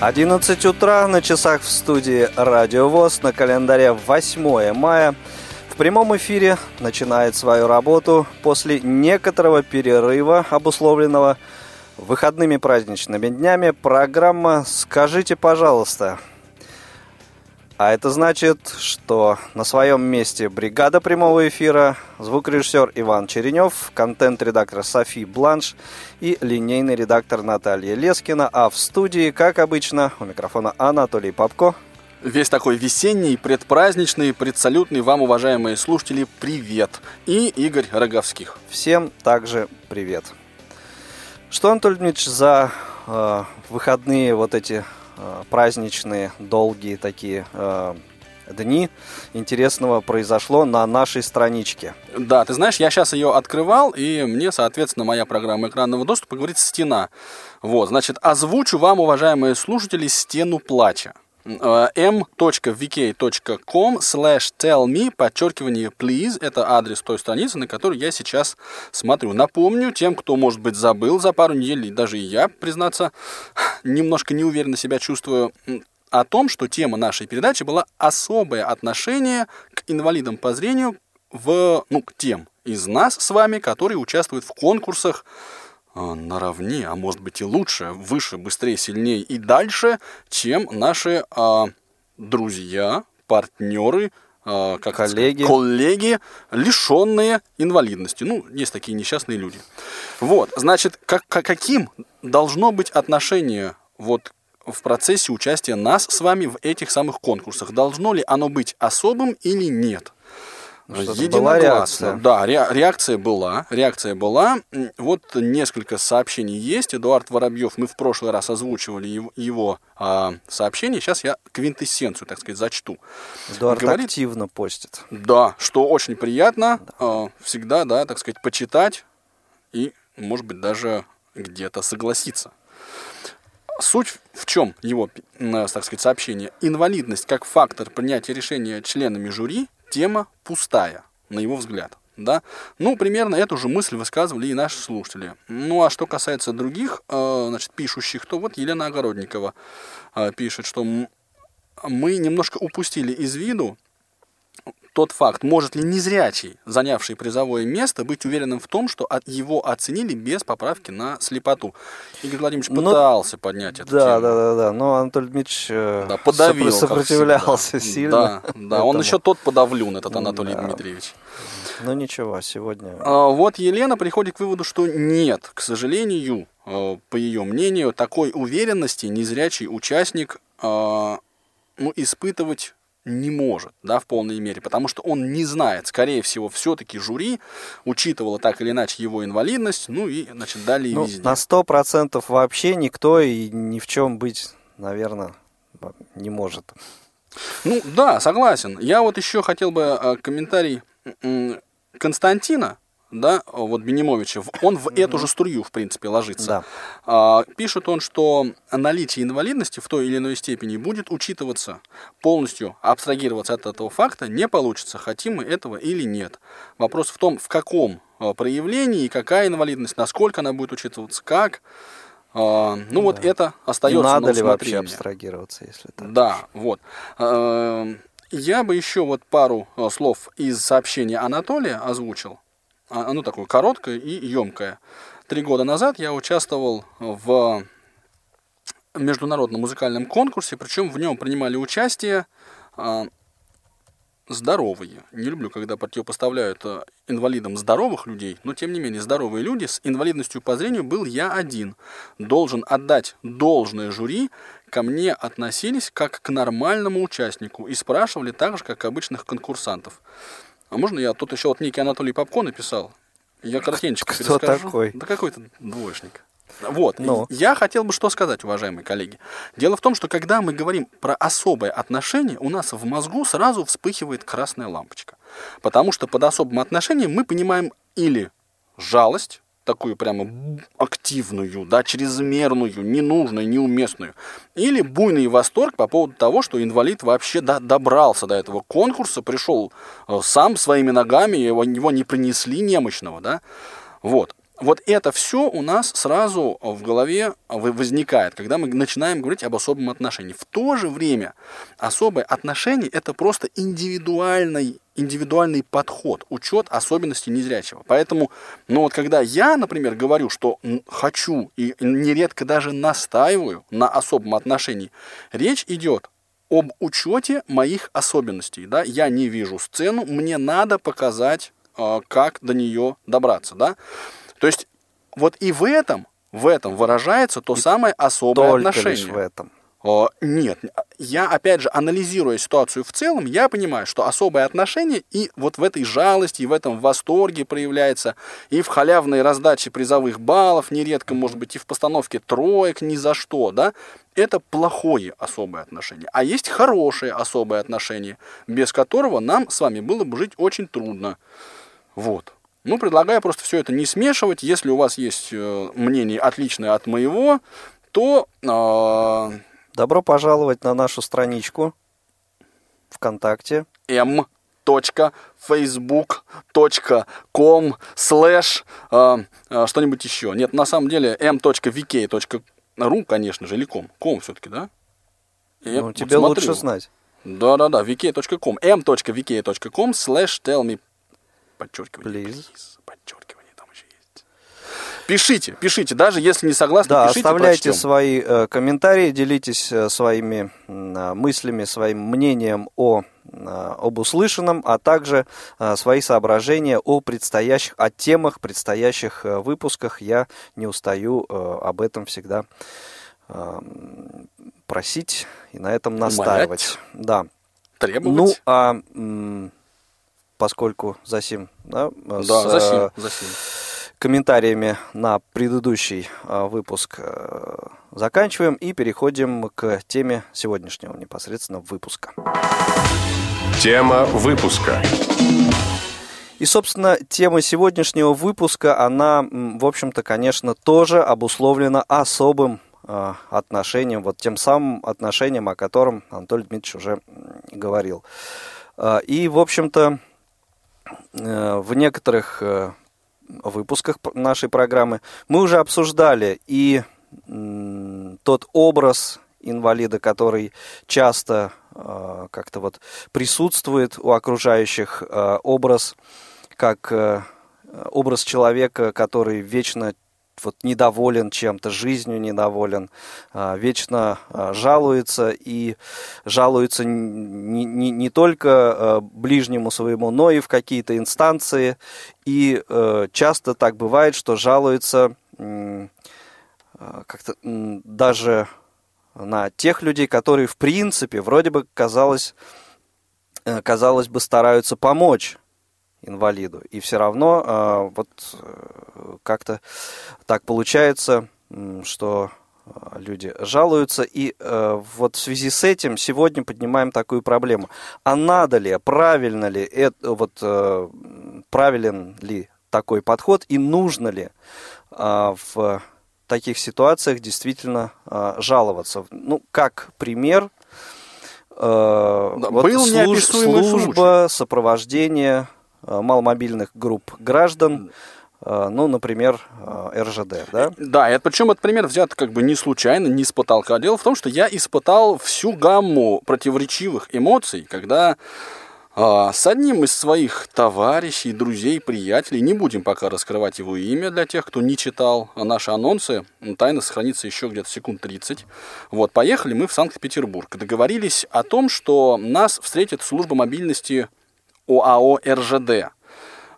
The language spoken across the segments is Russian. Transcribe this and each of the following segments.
11 утра на часах в студии Радио ВОЗ на календаре 8 мая. В прямом эфире начинает свою работу после некоторого перерыва, обусловленного выходными праздничными днями, программа «Скажите, пожалуйста». А это значит, что на своем месте бригада прямого эфира, звукорежиссер Иван Черенев, контент-редактор Софи Бланш и линейный редактор Наталья Лескина. А в студии, как обычно, у микрофона Анатолий Попко. Весь такой весенний, предпраздничный, предсалютный вам, уважаемые слушатели, привет. И Игорь Роговских. Всем также привет. Что, Анатолий Дмитриевич, за э, выходные вот эти праздничные, долгие такие э, дни интересного произошло на нашей страничке. Да, ты знаешь, я сейчас ее открывал, и мне, соответственно, моя программа экранного доступа говорит «Стена». Вот, значит, озвучу вам, уважаемые слушатели, «Стену плача» m.vk.com slash tell me, подчеркивание please, это адрес той страницы, на которую я сейчас смотрю. Напомню тем, кто, может быть, забыл за пару недель, даже и я, признаться, немножко неуверенно себя чувствую, о том, что тема нашей передачи была особое отношение к инвалидам по зрению в, ну, к тем из нас с вами, которые участвуют в конкурсах наравне, а может быть и лучше, выше, быстрее, сильнее и дальше, чем наши а, друзья, партнеры, а, как коллеги. Сказать, коллеги, лишенные инвалидности. Ну, есть такие несчастные люди. Вот, значит, как, как, каким должно быть отношение вот в процессе участия нас с вами в этих самых конкурсах? Должно ли оно быть особым или нет? Единогласно. реакция. Да, ре, реакция была. Реакция была. Вот несколько сообщений есть. Эдуард Воробьев, мы в прошлый раз озвучивали его, его а, сообщение. Сейчас я квинтэссенцию, так сказать, зачту. Эдуард Говорит, активно постит. Да, что очень приятно. Да. А, всегда, да, так сказать, почитать и, может быть, даже где-то согласиться. Суть в чем его, так сказать, сообщение? Инвалидность как фактор принятия решения членами жюри тема пустая, на его взгляд. Да? Ну, примерно эту же мысль высказывали и наши слушатели. Ну, а что касается других, э, значит, пишущих, то вот Елена Огородникова э, пишет, что мы немножко упустили из виду тот факт, может ли незрячий, занявший призовое место, быть уверенным в том, что от его оценили без поправки на слепоту. Игорь Владимирович ну, пытался Но, поднять эту да, тему. Да, да, да, но Анатолий Дмитриевич э, да, подавил, сопротивлялся сильно. Да, да, он еще тот подавлен, этот Анатолий да. Дмитриевич. Ну ничего, сегодня... А, вот Елена приходит к выводу, что нет, к сожалению, э, по ее мнению, такой уверенности незрячий участник э, ну, испытывать не может, да, в полной мере, потому что он не знает, скорее всего, все-таки жюри учитывало так или иначе его инвалидность, ну и, значит, далее ну, везде. На сто процентов вообще никто и ни в чем быть, наверное, не может. Ну, да, согласен. Я вот еще хотел бы э, комментарий Константина, да, вот Бенимовича, он в эту же струю, в принципе, ложится. Да. А, пишет он, что наличие инвалидности в той или иной степени будет учитываться полностью, абстрагироваться от этого факта не получится, хотим мы этого или нет. Вопрос в том, в каком а, проявлении и какая инвалидность, насколько она будет учитываться, как. А, ну да. вот это остается. И надо ли вообще абстрагироваться, если так? Да, вот. Я бы еще вот пару слов из сообщения Анатолия озвучил. А, оно такое короткое и емкое. Три года назад я участвовал в международном музыкальном конкурсе, причем в нем принимали участие а, здоровые. Не люблю, когда противопоставляют а, инвалидам здоровых людей, но тем не менее здоровые люди с инвалидностью по зрению был я один. Должен отдать должное жюри, ко мне относились как к нормальному участнику и спрашивали так же, как обычных конкурсантов. А можно я тут еще вот некий Анатолий Попко написал? Я коротенько Кто перескажу. такой? Да какой-то двоечник. Вот. Ну. Я хотел бы что сказать, уважаемые коллеги. Дело в том, что когда мы говорим про особое отношение, у нас в мозгу сразу вспыхивает красная лампочка. Потому что под особым отношением мы понимаем или жалость, такую прямо активную, да, чрезмерную, ненужную, неуместную. Или буйный восторг по поводу того, что инвалид вообще до- добрался до этого конкурса, пришел э, сам своими ногами, его, его не принесли немощного, да. Вот. Вот это все у нас сразу в голове возникает, когда мы начинаем говорить об особом отношении. В то же время особое отношение – это просто индивидуальный, индивидуальный подход, учет особенностей незрячего. Поэтому, ну вот когда я, например, говорю, что хочу и нередко даже настаиваю на особом отношении, речь идет об учете моих особенностей. Да? Я не вижу сцену, мне надо показать, э, как до нее добраться. Да? То есть вот и в этом, в этом выражается то самое особое Только отношение. лишь в этом. О, Нет, я опять же, анализируя ситуацию в целом, я понимаю, что особое отношение и вот в этой жалости, и в этом восторге проявляется, и в халявной раздаче призовых баллов, нередко, может быть, и в постановке троек ни за что, да, это плохое особое отношение. А есть хорошее особое отношение, без которого нам с вами было бы жить очень трудно. Вот. Ну, предлагаю просто все это не смешивать. Если у вас есть э, мнение отличное от моего, то э, Добро пожаловать на нашу страничку ВКонтакте. m.facebook.com слэш э, э, что-нибудь еще. Нет, на самом деле m.vk.ru, конечно же, или com. com все-таки, да? Я Ну, вот тебе смотрю. лучше знать. Да-да-да, vk.com. m.vk.com слэш tell me подчеркивание. Please. please, Подчеркивание там еще есть. Пишите, пишите, даже если не согласны, Да, пишите, оставляйте прочтем. свои э, комментарии, делитесь э, своими а, мыслями, своим мнением о, а, об услышанном, а также а, свои соображения о предстоящих, о темах предстоящих э, выпусках. Я не устаю э, об этом всегда э, просить и на этом настаивать. Да. Требовать. Ну, а поскольку Засим, да, да, с, засим, э, засим. комментариями на предыдущий а, выпуск э, заканчиваем и переходим к теме сегодняшнего непосредственно выпуска. Тема выпуска. И, собственно, тема сегодняшнего выпуска, она, в общем-то, конечно, тоже обусловлена особым отношением, вот тем самым отношением, о котором Анатолий Дмитриевич уже говорил. И, в общем-то, э, в некоторых э, выпусках нашей программы мы уже обсуждали и тот образ инвалида, который часто э, как-то вот присутствует у окружающих, э, образ как э, образ человека, который вечно вот недоволен чем-то, жизнью недоволен, а, вечно а, жалуется и жалуется не, не, не только а, ближнему своему, но и в какие-то инстанции. И э, часто так бывает, что жалуется как-то даже на тех людей, которые в принципе вроде бы казалось, э, казалось бы стараются помочь инвалиду. И все равно э, вот э, как-то так получается, что э, люди жалуются. И э, вот в связи с этим сегодня поднимаем такую проблему. А надо ли, правильно ли, это, вот, э, правилен ли такой подход и нужно ли э, в таких ситуациях действительно э, жаловаться? Ну, как пример, э, Да, вот был служ- служба сопровождения маломобильных групп граждан, э, ну, например, э, РЖД, да? Да, и причем этот пример взят как бы не случайно, не с потолка. Дело в том, что я испытал всю гамму противоречивых эмоций, когда а, с одним из своих товарищей, друзей, приятелей, не будем пока раскрывать его имя для тех, кто не читал наши анонсы, тайна сохранится еще где-то секунд 30. Вот, поехали мы в Санкт-Петербург. Договорились о том, что нас встретит служба мобильности ОАО РЖД.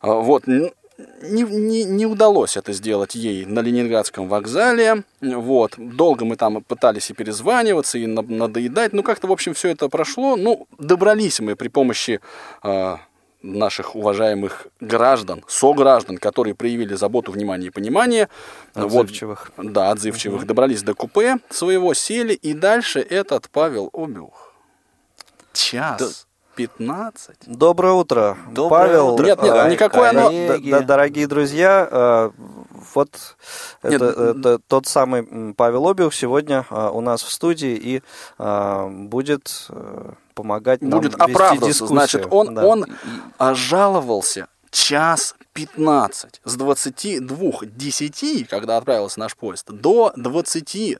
А, Вот, не, не, не удалось это сделать ей на Ленинградском вокзале. Вот, долго мы там пытались и перезваниваться, и на- надоедать. Ну, как-то, в общем, все это прошло. Ну, добрались мы при помощи а, наших уважаемых граждан, сограждан, которые проявили заботу, внимание и понимание. Отзывчивых. Вот, да, отзывчивых. Угу. Добрались до купе своего, сели, и дальше этот Павел Обюх. Час. Да. 15. Доброе утро, Доброе Павел. Утро. Нет, нет, а, никакое оно... Да, дорогие друзья, э, вот это, это тот самый Павел Обюх сегодня э, у нас в студии и э, будет помогать нам будет оправдываться. Дискуссию. Значит, он, да. он жаловался час 15 с 22 10, когда отправился наш поезд, до 23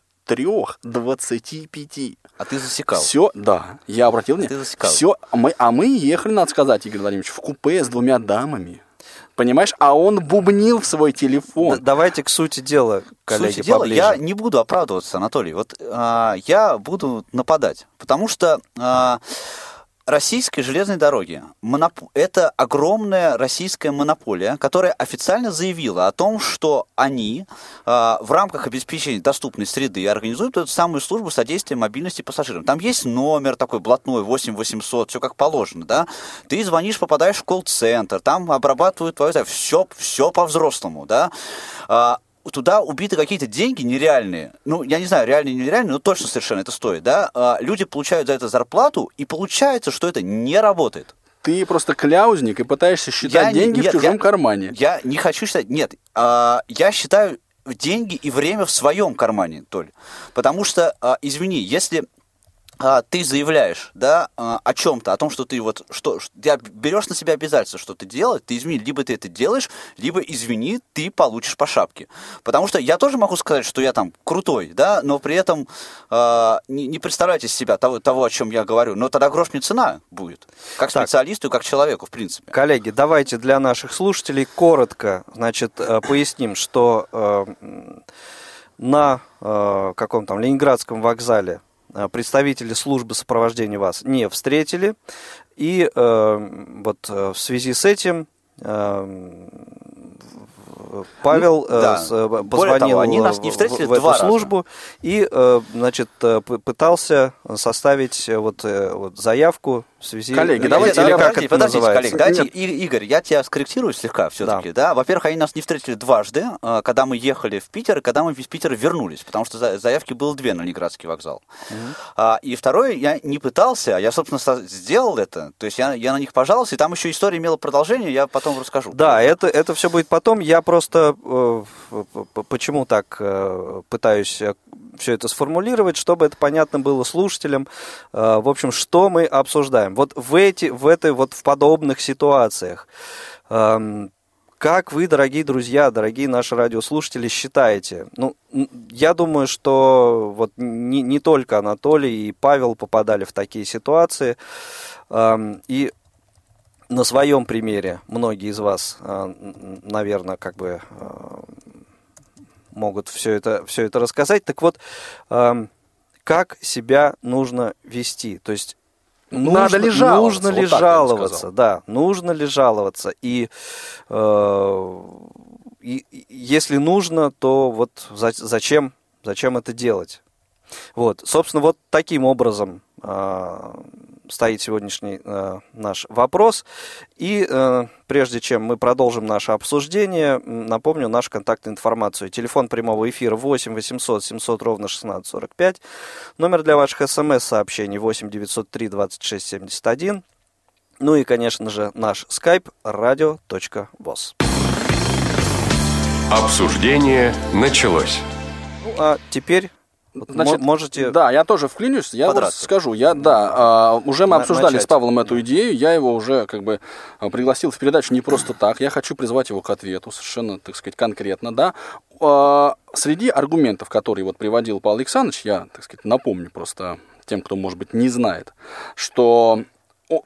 25. А ты засекал? Все, да, я обратил внимание. А ты засекал? Все, а мы, а мы ехали, надо сказать, Игорь Владимирович, в купе с двумя дамами. Понимаешь? А он бубнил в свой телефон. Д- давайте к сути дела, коллеги, к сути поближе. дела, я не буду оправдываться, Анатолий. Вот а, я буду нападать, потому что а, российской железной дороги моноп... это огромная российская монополия, которая официально заявила о том, что они э, в рамках обеспечения доступной среды организуют эту самую службу содействия мобильности пассажирам. Там есть номер такой блатной 8800, все как положено, да. Ты звонишь, попадаешь в колл-центр, там обрабатывают твое, все, все по-взрослому, да. Туда убиты какие-то деньги нереальные. Ну, я не знаю, реальные, нереальные, но точно совершенно это стоит, да? А, люди получают за это зарплату, и получается, что это не работает. Ты просто кляузник и пытаешься считать я, деньги нет, в чужом я, кармане. Я не хочу считать. Нет, а, я считаю деньги и время в своем кармане, Толь. Потому что, а, извини, если ты заявляешь, да, а, о чем-то, о том, что ты вот, что, ты берешь на себя обязательство что-то делать, ты извини, либо ты это делаешь, либо, извини, ты получишь по шапке. Потому что я тоже могу сказать, что я там крутой, да, но при этом э, не, не представляйте себя того, того, о чем я говорю. Но тогда грош мне цена будет, как так. специалисту и как человеку, в принципе. Коллеги, давайте для наших слушателей коротко, значит, э, поясним, что э, на э, каком там Ленинградском вокзале представители службы сопровождения вас не встретили. И э, вот э, в связи с этим э, Павел ну, да. э, позвонил того, они нас не встретили в, в эту службу раза. и, э, значит, пытался составить вот, вот заявку в связи... Коллеги, давайте, или, подождите, подождите, коллеги, дайте, Игорь, я тебя скорректирую слегка все-таки, да. да? Во-первых, они нас не встретили дважды, э, когда мы ехали в Питер, и когда мы из Питера вернулись, потому что заявки было две на Ленинградский вокзал. Угу. И второе, я не пытался, я, собственно, сделал это, то есть я, я на них пожаловался, и там еще история имела продолжение, я потом расскажу. Да, это, это все будет потом, я просто э, почему так э, пытаюсь все это сформулировать, чтобы это понятно было слушателям, в общем, что мы обсуждаем обсуждаем. Вот в, эти, в этой вот в подобных ситуациях, эм, как вы, дорогие друзья, дорогие наши радиослушатели, считаете? Ну, я думаю, что вот не, не только Анатолий и Павел попадали в такие ситуации. Эм, и на своем примере многие из вас, э, наверное, как бы э, могут все это, все это рассказать. Так вот, э, как себя нужно вести? То есть Нужно, Надо ли жаловаться? Нужно ли вот жаловаться, да, нужно ли жаловаться. И, э, и если нужно, то вот за, зачем, зачем это делать? Вот, собственно, вот таким образом э, стоит сегодняшний э, наш вопрос. И э, прежде чем мы продолжим наше обсуждение, напомню нашу контактную информацию. Телефон прямого эфира 8 800 700 ровно 1645. Номер для ваших смс-сообщений 8 903 26 71. Ну и, конечно же, наш skype radio.voz. Обсуждение началось. Ну а теперь Значит, можете... Да, я тоже вклинюсь, я вот скажу. Я, да, а, уже мы обсуждали начать. с Павлом эту идею, я его уже как бы а, пригласил в передачу не просто так, я хочу призвать его к ответу совершенно, так сказать, конкретно, да. А, среди аргументов, которые вот приводил Павел Александрович, я, так сказать, напомню просто тем, кто, может быть, не знает, что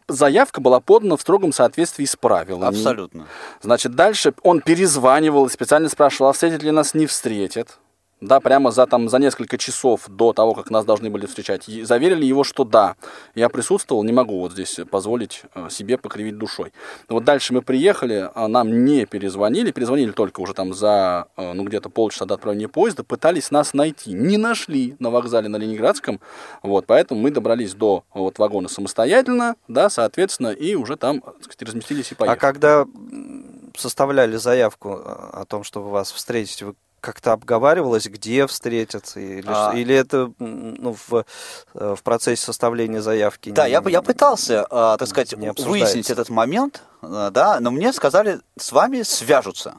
заявка была подана в строгом соответствии с правилами. Абсолютно. Значит, дальше он перезванивал и специально спрашивал, а встретят ли нас, не встретят. Да, прямо за, там, за несколько часов до того, как нас должны были встречать, заверили его, что да, я присутствовал, не могу вот здесь позволить э, себе покривить душой. Вот дальше мы приехали, а нам не перезвонили, перезвонили только уже там за, э, ну, где-то полчаса до отправления поезда, пытались нас найти, не нашли на вокзале на Ленинградском, вот, поэтому мы добрались до вот вагона самостоятельно, да, соответственно, и уже там, так сказать, разместились и поехали. А когда составляли заявку о том, чтобы вас встретить, вы как-то обговаривалось, где встретиться, или, а... или это ну, в, в процессе составления заявки? Да, не, я, я пытался, а, так сказать, выяснить этот момент, а, да, но мне сказали, с вами свяжутся.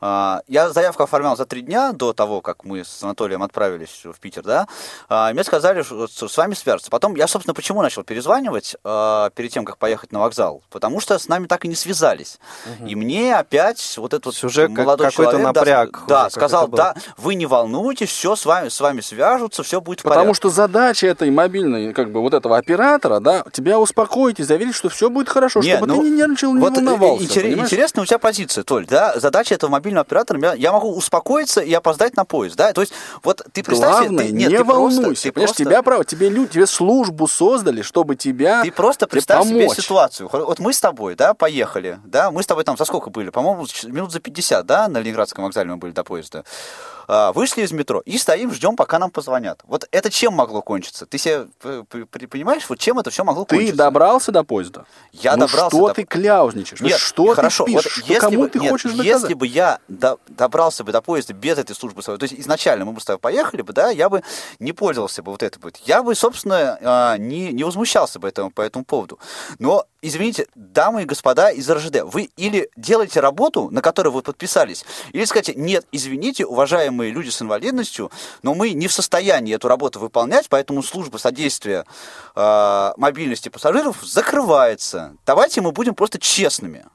А, я заявку оформлял за три дня до того, как мы с Анатолием отправились в Питер, да. А, мне сказали, что с вами свяжутся. Потом я, собственно, почему начал перезванивать а, перед тем, как поехать на вокзал? Потому что с нами так и не связались. Угу. И мне опять вот этот уже молодой какой-то человек напряг. Да, да сказал, да, вы не волнуйтесь, все с вами, с вами свяжутся, все будет в порядке. Потому что задача этой мобильной, как бы вот этого оператора, да, тебя успокоить и заверить, что все будет хорошо, Нет, чтобы ну, ты не нервничал, не вот волновался. Интерес, интересная у тебя позиция, Толь, да, задача этого мобильного оператором, я, я могу успокоиться и опоздать на поезд, да, то есть вот ты представь Главное, ты, нет, не ты волнуйся, просто, ты понимаешь, просто, тебя право, тебе люди, тебе службу создали, чтобы тебя Ты просто представь помочь. себе ситуацию, вот мы с тобой, да, поехали, да, мы с тобой там за сколько были, по-моему, минут за 50, да, на Ленинградском вокзале мы были до поезда, вышли из метро и стоим, ждем, пока нам позвонят. Вот это чем могло кончиться? Ты себе понимаешь, вот чем это все могло ты кончиться? Ты добрался до поезда? Я ну добрался что до... ты кляузничаешь? Нет, что хорошо, ты пишешь? вот если кому бы, ты нет, хочешь доказать? Если бы я до, добрался бы до поезда без этой службы своей, то есть изначально мы бы с тобой поехали бы, да, я бы не пользовался бы вот это бы. Я бы, собственно, а, не, не возмущался бы этому, по этому поводу. Но, извините, дамы и господа из РЖД, вы или делаете работу, на которую вы подписались, или скажете, нет, извините, уважаемые люди с инвалидностью, но мы не в состоянии эту работу выполнять, поэтому служба содействия э, мобильности пассажиров закрывается. Давайте мы будем просто честными.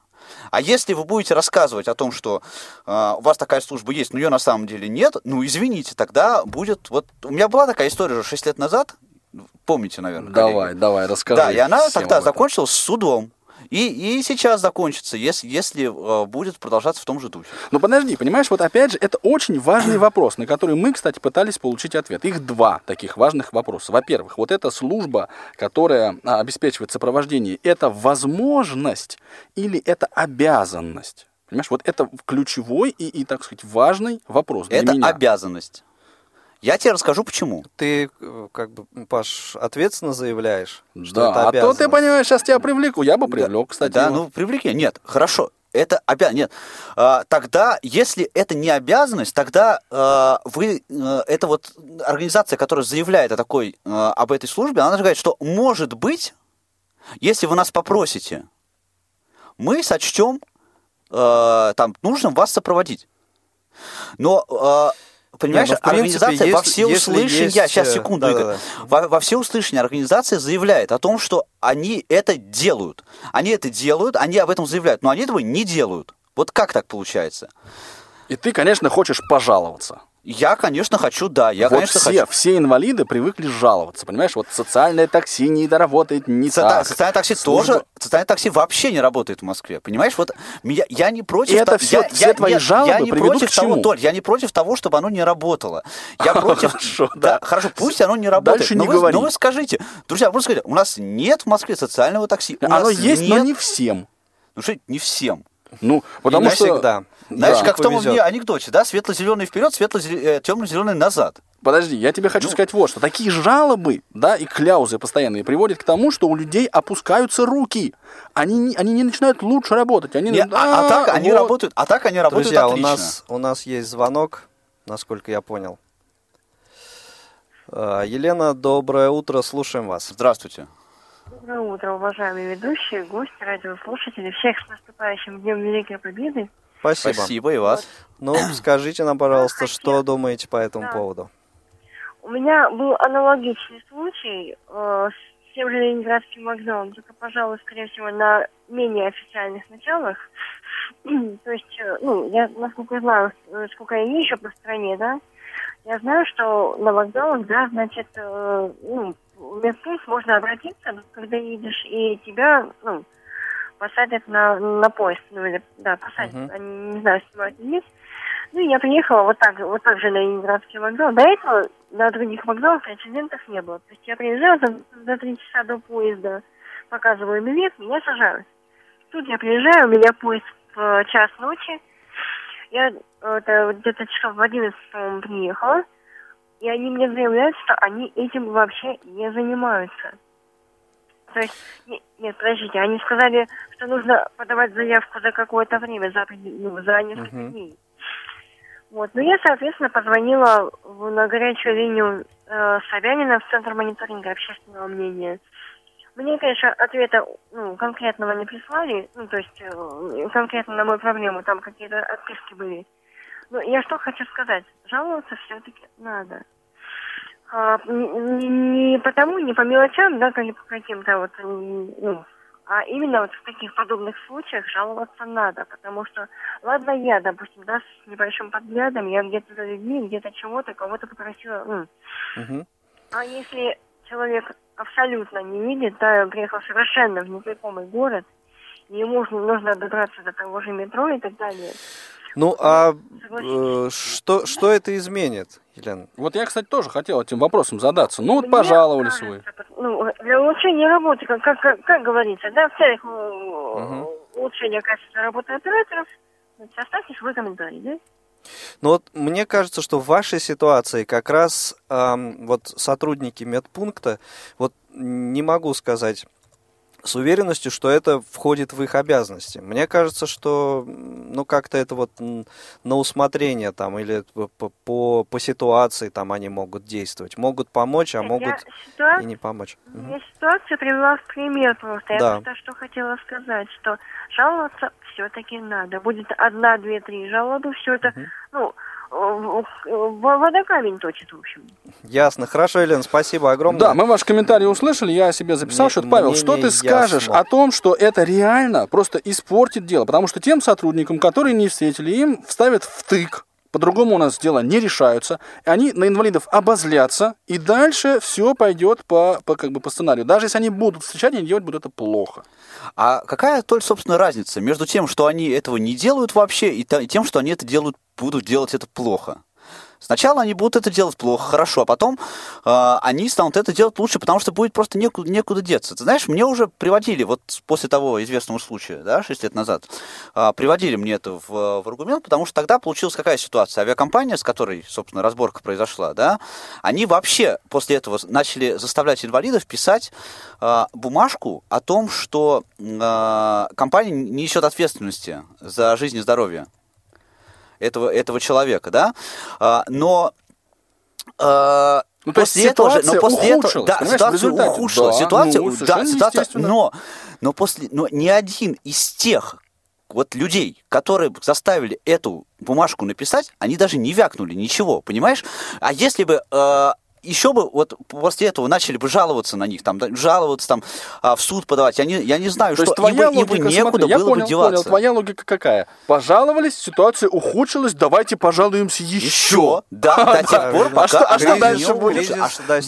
А если вы будете рассказывать о том, что э, у вас такая служба есть, но ее на самом деле нет, ну извините, тогда будет... Вот у меня была такая история уже 6 лет назад, помните, наверное. Давай, коллеги. давай, расскажи. Да, и она тогда закончилась судом. И, и сейчас закончится, если, если э, будет продолжаться в том же духе. Ну подожди, понимаешь, вот опять же, это очень важный вопрос, на который мы, кстати, пытались получить ответ. Их два таких важных вопроса. Во-первых, вот эта служба, которая а, обеспечивает сопровождение, это возможность или это обязанность? Понимаешь, вот это ключевой и, и так сказать, важный вопрос для это меня. обязанность. Я тебе расскажу, почему. Ты, э, как бы, Паш, ответственно заявляешь, что да, это а то ты понимаешь, сейчас тебя привлеку. Я бы привлек, да, кстати. Да, его. ну привлеки. Нет, хорошо. Это обязанность. Нет. А, тогда, если это не обязанность, тогда а, вы, а, это вот организация, которая заявляет о такой, а, об этой службе, она говорит, что может быть, если вы нас попросите, мы сочтем а, там нужным вас сопроводить. Но а, понимаешь, Нет, ну, организация если, во всеуслышание, есть, сейчас э, секунду, да, Игорь, да, да. Во, во всеуслышание организация заявляет о том, что они это делают. Они это делают, они об этом заявляют, но они этого не делают. Вот как так получается? И ты, конечно, хочешь пожаловаться. Я, конечно, хочу, да. Я, вот конечно, все, хочу. все инвалиды привыкли жаловаться, понимаешь? Вот социальное такси не доработает не Со- так. Социальное такси Служба... тоже, социальное такси вообще не работает в Москве, понимаешь? Вот меня, я не против... И это все, я, все я, твои нет, жалобы я не против того, Толь, я не против того, чтобы оно не работало. Я против... Хорошо, да. Хорошо, пусть оно не работает. Дальше но не говори. Но вы скажите, друзья, просто скажите, у нас нет в Москве социального такси. Оно есть, но не всем. Ну что, не всем. Ну, потому что... навсегда. Знаешь, Да. как в том анекдоте, да? Светло-зеленый вперед, светло-темно-зеленый назад. Подожди, я тебе хочу сказать вот что. Такие жалобы, да, и кляузы постоянные приводят к тому, что у людей опускаются руки. Они, не- они не начинают лучше работать. Они, Не, а, а так они вот. работают, а так они работают Друзья, у отлично. нас, у нас есть звонок, насколько я понял. А, Елена, доброе утро, слушаем вас. Здравствуйте. Доброе утро, уважаемые ведущие, гости, радиослушатели. Всех с наступающим Днем Великой Победы. Спасибо. Спасибо и вас. Ну, скажите нам, пожалуйста, Я что думаете по этому Да. поводу? У меня был аналогичный случай э, с тем же Ленинградским вокзалом, только, пожалуй, скорее всего, на менее официальных началах. То есть, э, ну, я, насколько я знаю, э, сколько я езжу по стране, да, я знаю, что на вокзалах, да, значит, э, ну, в медпункт можно обратиться, но когда едешь, и тебя, ну, посадят на, на поезд, ну, или, да, посадят, Мгм. они, не знаю, снимают или нет. Ну, я приехала вот так, вот так же на Ленинградский вокзал. До этого на других вокзалах прецедентов не было. То есть я приезжаю за, за три часа до поезда, показываю билет, меня сажают. Тут я приезжаю, у меня поезд в час ночи. Я это, где-то часов в 11 приехала. И они мне заявляют, что они этим вообще не занимаются. То есть, не, нет, подождите, они сказали, что нужно подавать заявку за какое-то время, за, ну, за несколько uh-huh. дней. Вот, ну я, соответственно, позвонила в, на горячую линию э, Собянина в Центр мониторинга общественного мнения. Мне, конечно, ответа ну, конкретного не прислали, ну, то есть э, конкретно на мою проблему там какие-то отписки были. Но я что хочу сказать, жаловаться все-таки надо. А, не, не потому, не по мелочам, да, или по каким-то вот, ну, а именно вот в таких подобных случаях жаловаться надо, потому что, ладно, я, допустим, да, с небольшим подглядом, я где-то за людьми, где-то чего-то, кого-то попросила, ну. Угу. А если человек абсолютно не видит, да, приехал совершенно в незнакомый город, ему нужно добраться до того же метро и так далее, ну, а э, что, что это изменит, Елена? Вот я, кстати, тоже хотел этим вопросом задаться. Ну, вот пожаловались кажется, вы. Ну, для улучшения работы, как, как, как, как говорится, да, в целях угу. улучшения качества работы операторов, оставьте свой комментарий, да? Ну вот мне кажется, что в вашей ситуации как раз эм, вот сотрудники медпункта, вот не могу сказать с уверенностью, что это входит в их обязанности. Мне кажется, что ну как-то это вот на усмотрение там или по, по, по ситуации там они могут действовать. Могут помочь, а могут ситуацию, и не помочь. Я угу. ситуацию привела в пример просто. Да. Я просто что хотела сказать, что жаловаться все-таки надо. Будет одна, две, три жалобы, все это, угу. ну, водокамень точит, в общем. Ясно. Хорошо, Елена, спасибо огромное. Да, мы ваш комментарий услышали, я себе записал, не, что Павел, что ты скажешь ясно. о том, что это реально просто испортит дело? Потому что тем сотрудникам, которые не встретили, им вставят втык по-другому у нас дела не решаются. Они на инвалидов обозлятся, и дальше все пойдет по, по, как бы по сценарию. Даже если они будут встречать, они делать будут это плохо. А какая, только, собственно, разница между тем, что они этого не делают вообще, и тем, что они это делают, будут делать это плохо? Сначала они будут это делать плохо, хорошо, а потом э, они станут это делать лучше, потому что будет просто некуда, некуда деться. Ты знаешь, мне уже приводили, вот после того известного случая, да, 6 лет назад, э, приводили мне это в, в аргумент, потому что тогда получилась какая ситуация? Авиакомпания, с которой, собственно, разборка произошла, да, они вообще после этого начали заставлять инвалидов писать э, бумажку о том, что э, компания не несет ответственности за жизнь и здоровье этого, этого человека, да, а, но а, ну, после этого же, но после этого, да, ситуация ухудшилась, да, ситуация, ну, да, ситуация, но, но после, но ни один из тех, вот людей, которые заставили эту бумажку написать, они даже не вякнули ничего, понимаешь? А если бы э, еще бы вот после этого начали бы жаловаться на них, там, жаловаться там а, в суд подавать. Я не, я не знаю, То что твоя им, логика, им бы некуда смотри, было понял, бы деваться. Понял, твоя логика какая? Пожаловались, ситуация ухудшилась, давайте пожалуемся еще. Еще, да, до тех пор, пока... А что дальше будет?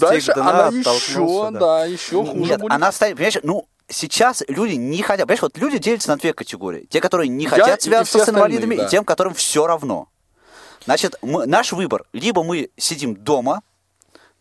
Дальше она еще, да, еще хуже будет. она станет, понимаешь, ну, сейчас люди не хотят, понимаешь, вот люди делятся на две категории. Те, которые не хотят связываться с инвалидами, и тем, которым все равно. Значит, мы, наш выбор, либо мы сидим дома,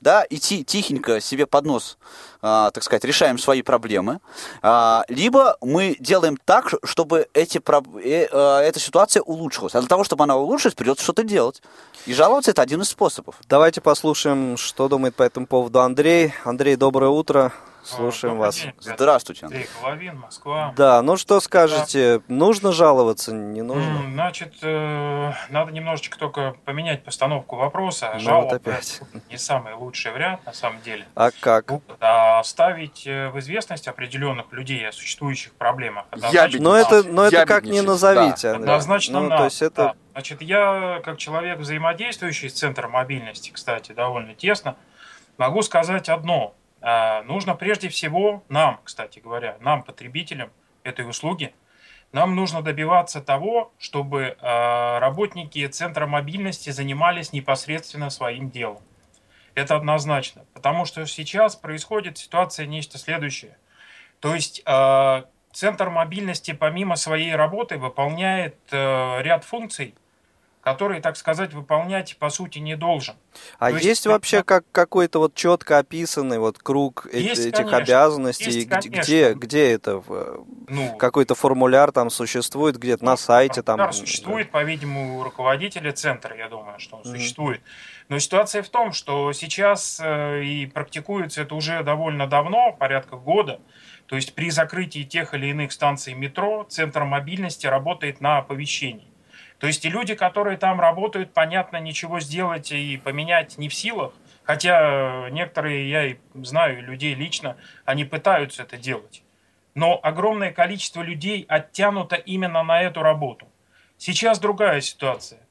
да, идти тихенько себе под нос, а, так сказать, решаем свои проблемы, а, либо мы делаем так, чтобы эти, э, а, эта ситуация улучшилась. А для того, чтобы она улучшилась, придется что-то делать. И жаловаться это один из способов. Давайте послушаем, что думает по этому поводу Андрей. Андрей, доброе утро. Слушаем Добрый вас. День, Здравствуйте. Андрей Головин, Москва. Да, ну что скажете, да. нужно жаловаться, не нужно? Значит, э, надо немножечко только поменять постановку вопроса. Ну, Жалоба вот опять. не самый лучший вариант на самом деле. А как? А ставить э, в известность определенных людей о существующих проблемах. Однозначно, но это, но это как не назовите. Да. Однозначно ну, надо. То есть это... да. Значит, я как человек, взаимодействующий с Центром мобильности, кстати, довольно тесно, могу сказать одно – нужно прежде всего нам, кстати говоря, нам, потребителям этой услуги, нам нужно добиваться того, чтобы а, работники Центра мобильности занимались непосредственно своим делом. Это однозначно, потому что сейчас происходит ситуация нечто следующее. То есть а, Центр мобильности помимо своей работы выполняет ряд функций, который, так сказать, выполнять по сути не должен. А есть, есть вообще как какой-то вот четко описанный вот круг есть, этих конечно, обязанностей? Есть, где, где это? Ну, Какой-то формуляр там существует где-то на сайте? Формуляр там, существует, да. по-видимому, у руководителя центра, я думаю, что он mm-hmm. существует. Но ситуация в том, что сейчас э, и практикуется это уже довольно давно, порядка года. То есть при закрытии тех или иных станций метро Центр мобильности работает на оповещении. То есть и люди, которые там работают, понятно, ничего сделать и поменять не в силах. Хотя некоторые, я и знаю людей лично, они пытаются это делать. Но огромное количество людей оттянуто именно на эту работу. Сейчас другая ситуация.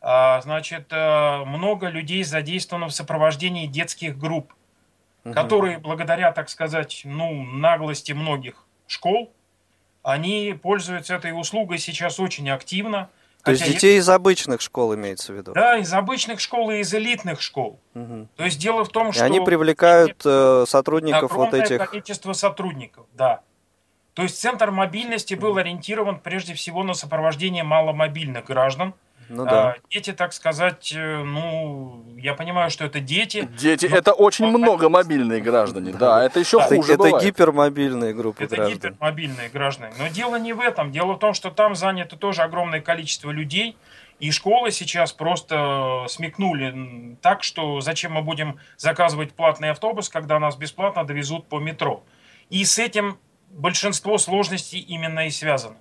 А, значит, э, много людей задействовано в сопровождении детских групп, угу. которые благодаря, так сказать, ну, наглости многих школ, они пользуются этой услугой сейчас очень активно – то есть детей я... из обычных школ имеется в виду? Да, из обычных школ и из элитных школ. Угу. То есть дело в том, и что... они привлекают э, сотрудников вот этих... количество сотрудников, да. То есть центр мобильности был ориентирован прежде всего на сопровождение маломобильных граждан, ну да. А, дети, так сказать, э, ну, я понимаю, что это дети. Дети, но... это очень много мобильные граждане, да, это еще да, хуже Это бывает. гипермобильные группы это граждан. Это гипермобильные граждане. Но дело не в этом. Дело в том, что там занято тоже огромное количество людей, и школы сейчас просто смекнули так, что зачем мы будем заказывать платный автобус, когда нас бесплатно довезут по метро. И с этим большинство сложностей именно и связано.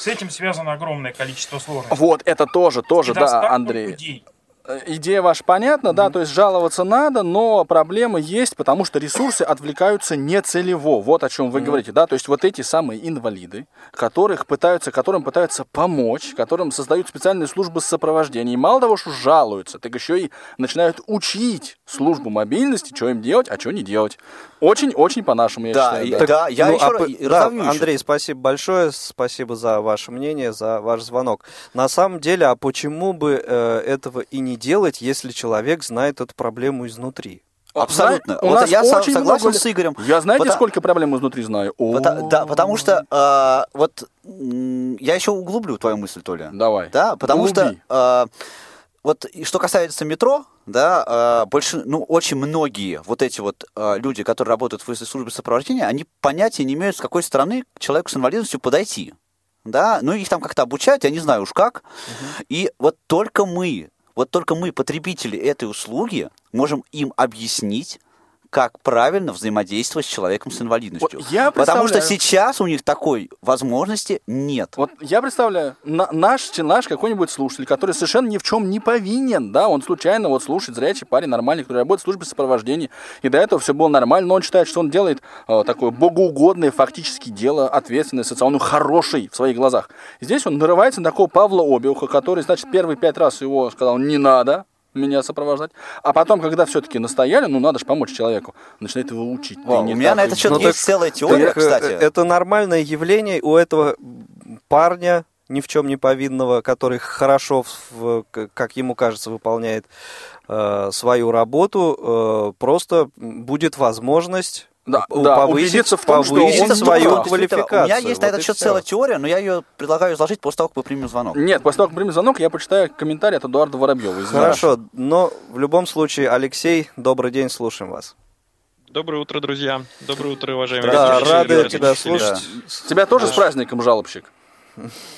С этим связано огромное количество сложностей. Вот, это тоже, тоже, да, Андрей. Людей. Э, идея ваша понятна, mm-hmm. да, то есть жаловаться надо, но проблемы есть, потому что ресурсы отвлекаются нецелево. Вот о чем вы mm-hmm. говорите, да, то есть вот эти самые инвалиды, которых пытаются, которым пытаются помочь, которым создают специальные службы сопровождения. И мало того, что жалуются, так еще и начинают учить службу мобильности, что им делать, а что не делать. Очень-очень по-нашему, я да, считаю. Да, да, я ну, еще а, да, Андрей, спасибо большое, спасибо за ваше мнение, за ваш звонок. На самом деле, а почему бы э, этого и не делать, если человек знает эту проблему изнутри? Абсолютно. У вот нас я очень согласен много... с Игорем. Я знаете, потому... сколько проблем изнутри знаю? Потому, да, потому что э, вот я еще углублю твою мысль, Толя. Давай. Да, потому Углуби. что э, вот что касается метро, да, э, больше, ну, очень многие вот эти вот э, люди, которые работают в службе сопровождения, они понятия не имеют, с какой стороны к человеку с инвалидностью подойти. Да, ну их там как-то обучают, я не знаю уж как. Угу. И вот только мы, вот только мы, потребители этой услуги, можем им объяснить, как правильно взаимодействовать с человеком с инвалидностью. Вот я Потому что сейчас у них такой возможности нет. Вот я представляю, на, наш, наш какой-нибудь слушатель, который совершенно ни в чем не повинен, да, он случайно вот слушает зрячий парень нормальный, который работает в службе сопровождения, и до этого все было нормально, но он считает, что он делает э, такое богоугодное фактически дело, ответственное, социально хороший в своих глазах. Здесь он нарывается на такого Павла Обиуха, который, значит, первые пять раз его сказал «не надо», меня сопровождать. А потом, когда все-таки настояли, ну надо же помочь человеку, начинает его учить. О, у меня на это счет ну, есть так, целая теория, так, кстати. Это нормальное явление у этого парня, ни в чем не повинного, который хорошо, в, как ему кажется, выполняет э, свою работу, э, просто будет возможность да, да, повысить, в том, повысить что он свою прав. квалификацию. У меня есть вот на этот счет целая теория, но я ее предлагаю изложить после того, как мы примем звонок. Нет, после того, как мы примем звонок, я почитаю комментарий от Эдуарда Воробьева. Хорошо, но в любом случае, Алексей, добрый день, слушаем вас. Доброе утро, друзья. Доброе утро, уважаемые Да, рады тебя слушать. Да. Тебя тоже с праздником, жалобщик.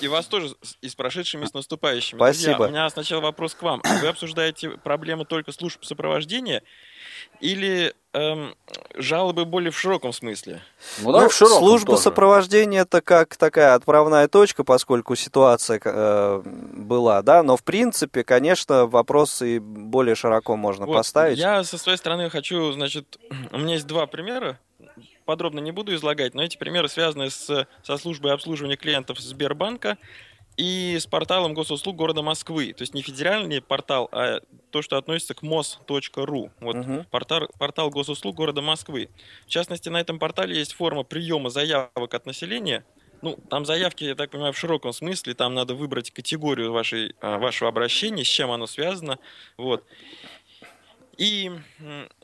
И вас тоже и с прошедшими, и с наступающими. Спасибо. Друзья, у меня сначала вопрос к вам. Вы обсуждаете проблемы только служб сопровождения или эм, жалобы более в широком смысле? Ну, да, ну, в широком служба тоже. сопровождения это как такая отправная точка, поскольку ситуация э, была, да, но в принципе, конечно, вопросы более широко можно вот, поставить. Я со своей стороны хочу, значит, у меня есть два примера, подробно не буду излагать, но эти примеры связаны с, со службой обслуживания клиентов Сбербанка и с порталом госуслуг города Москвы. То есть не федеральный портал, а то, что относится к mos.ru. Вот угу. портал, портал госуслуг города Москвы. В частности, на этом портале есть форма приема заявок от населения. Ну, там заявки, я так понимаю, в широком смысле. Там надо выбрать категорию вашей, а, вашего обращения, с чем оно связано. Вот. И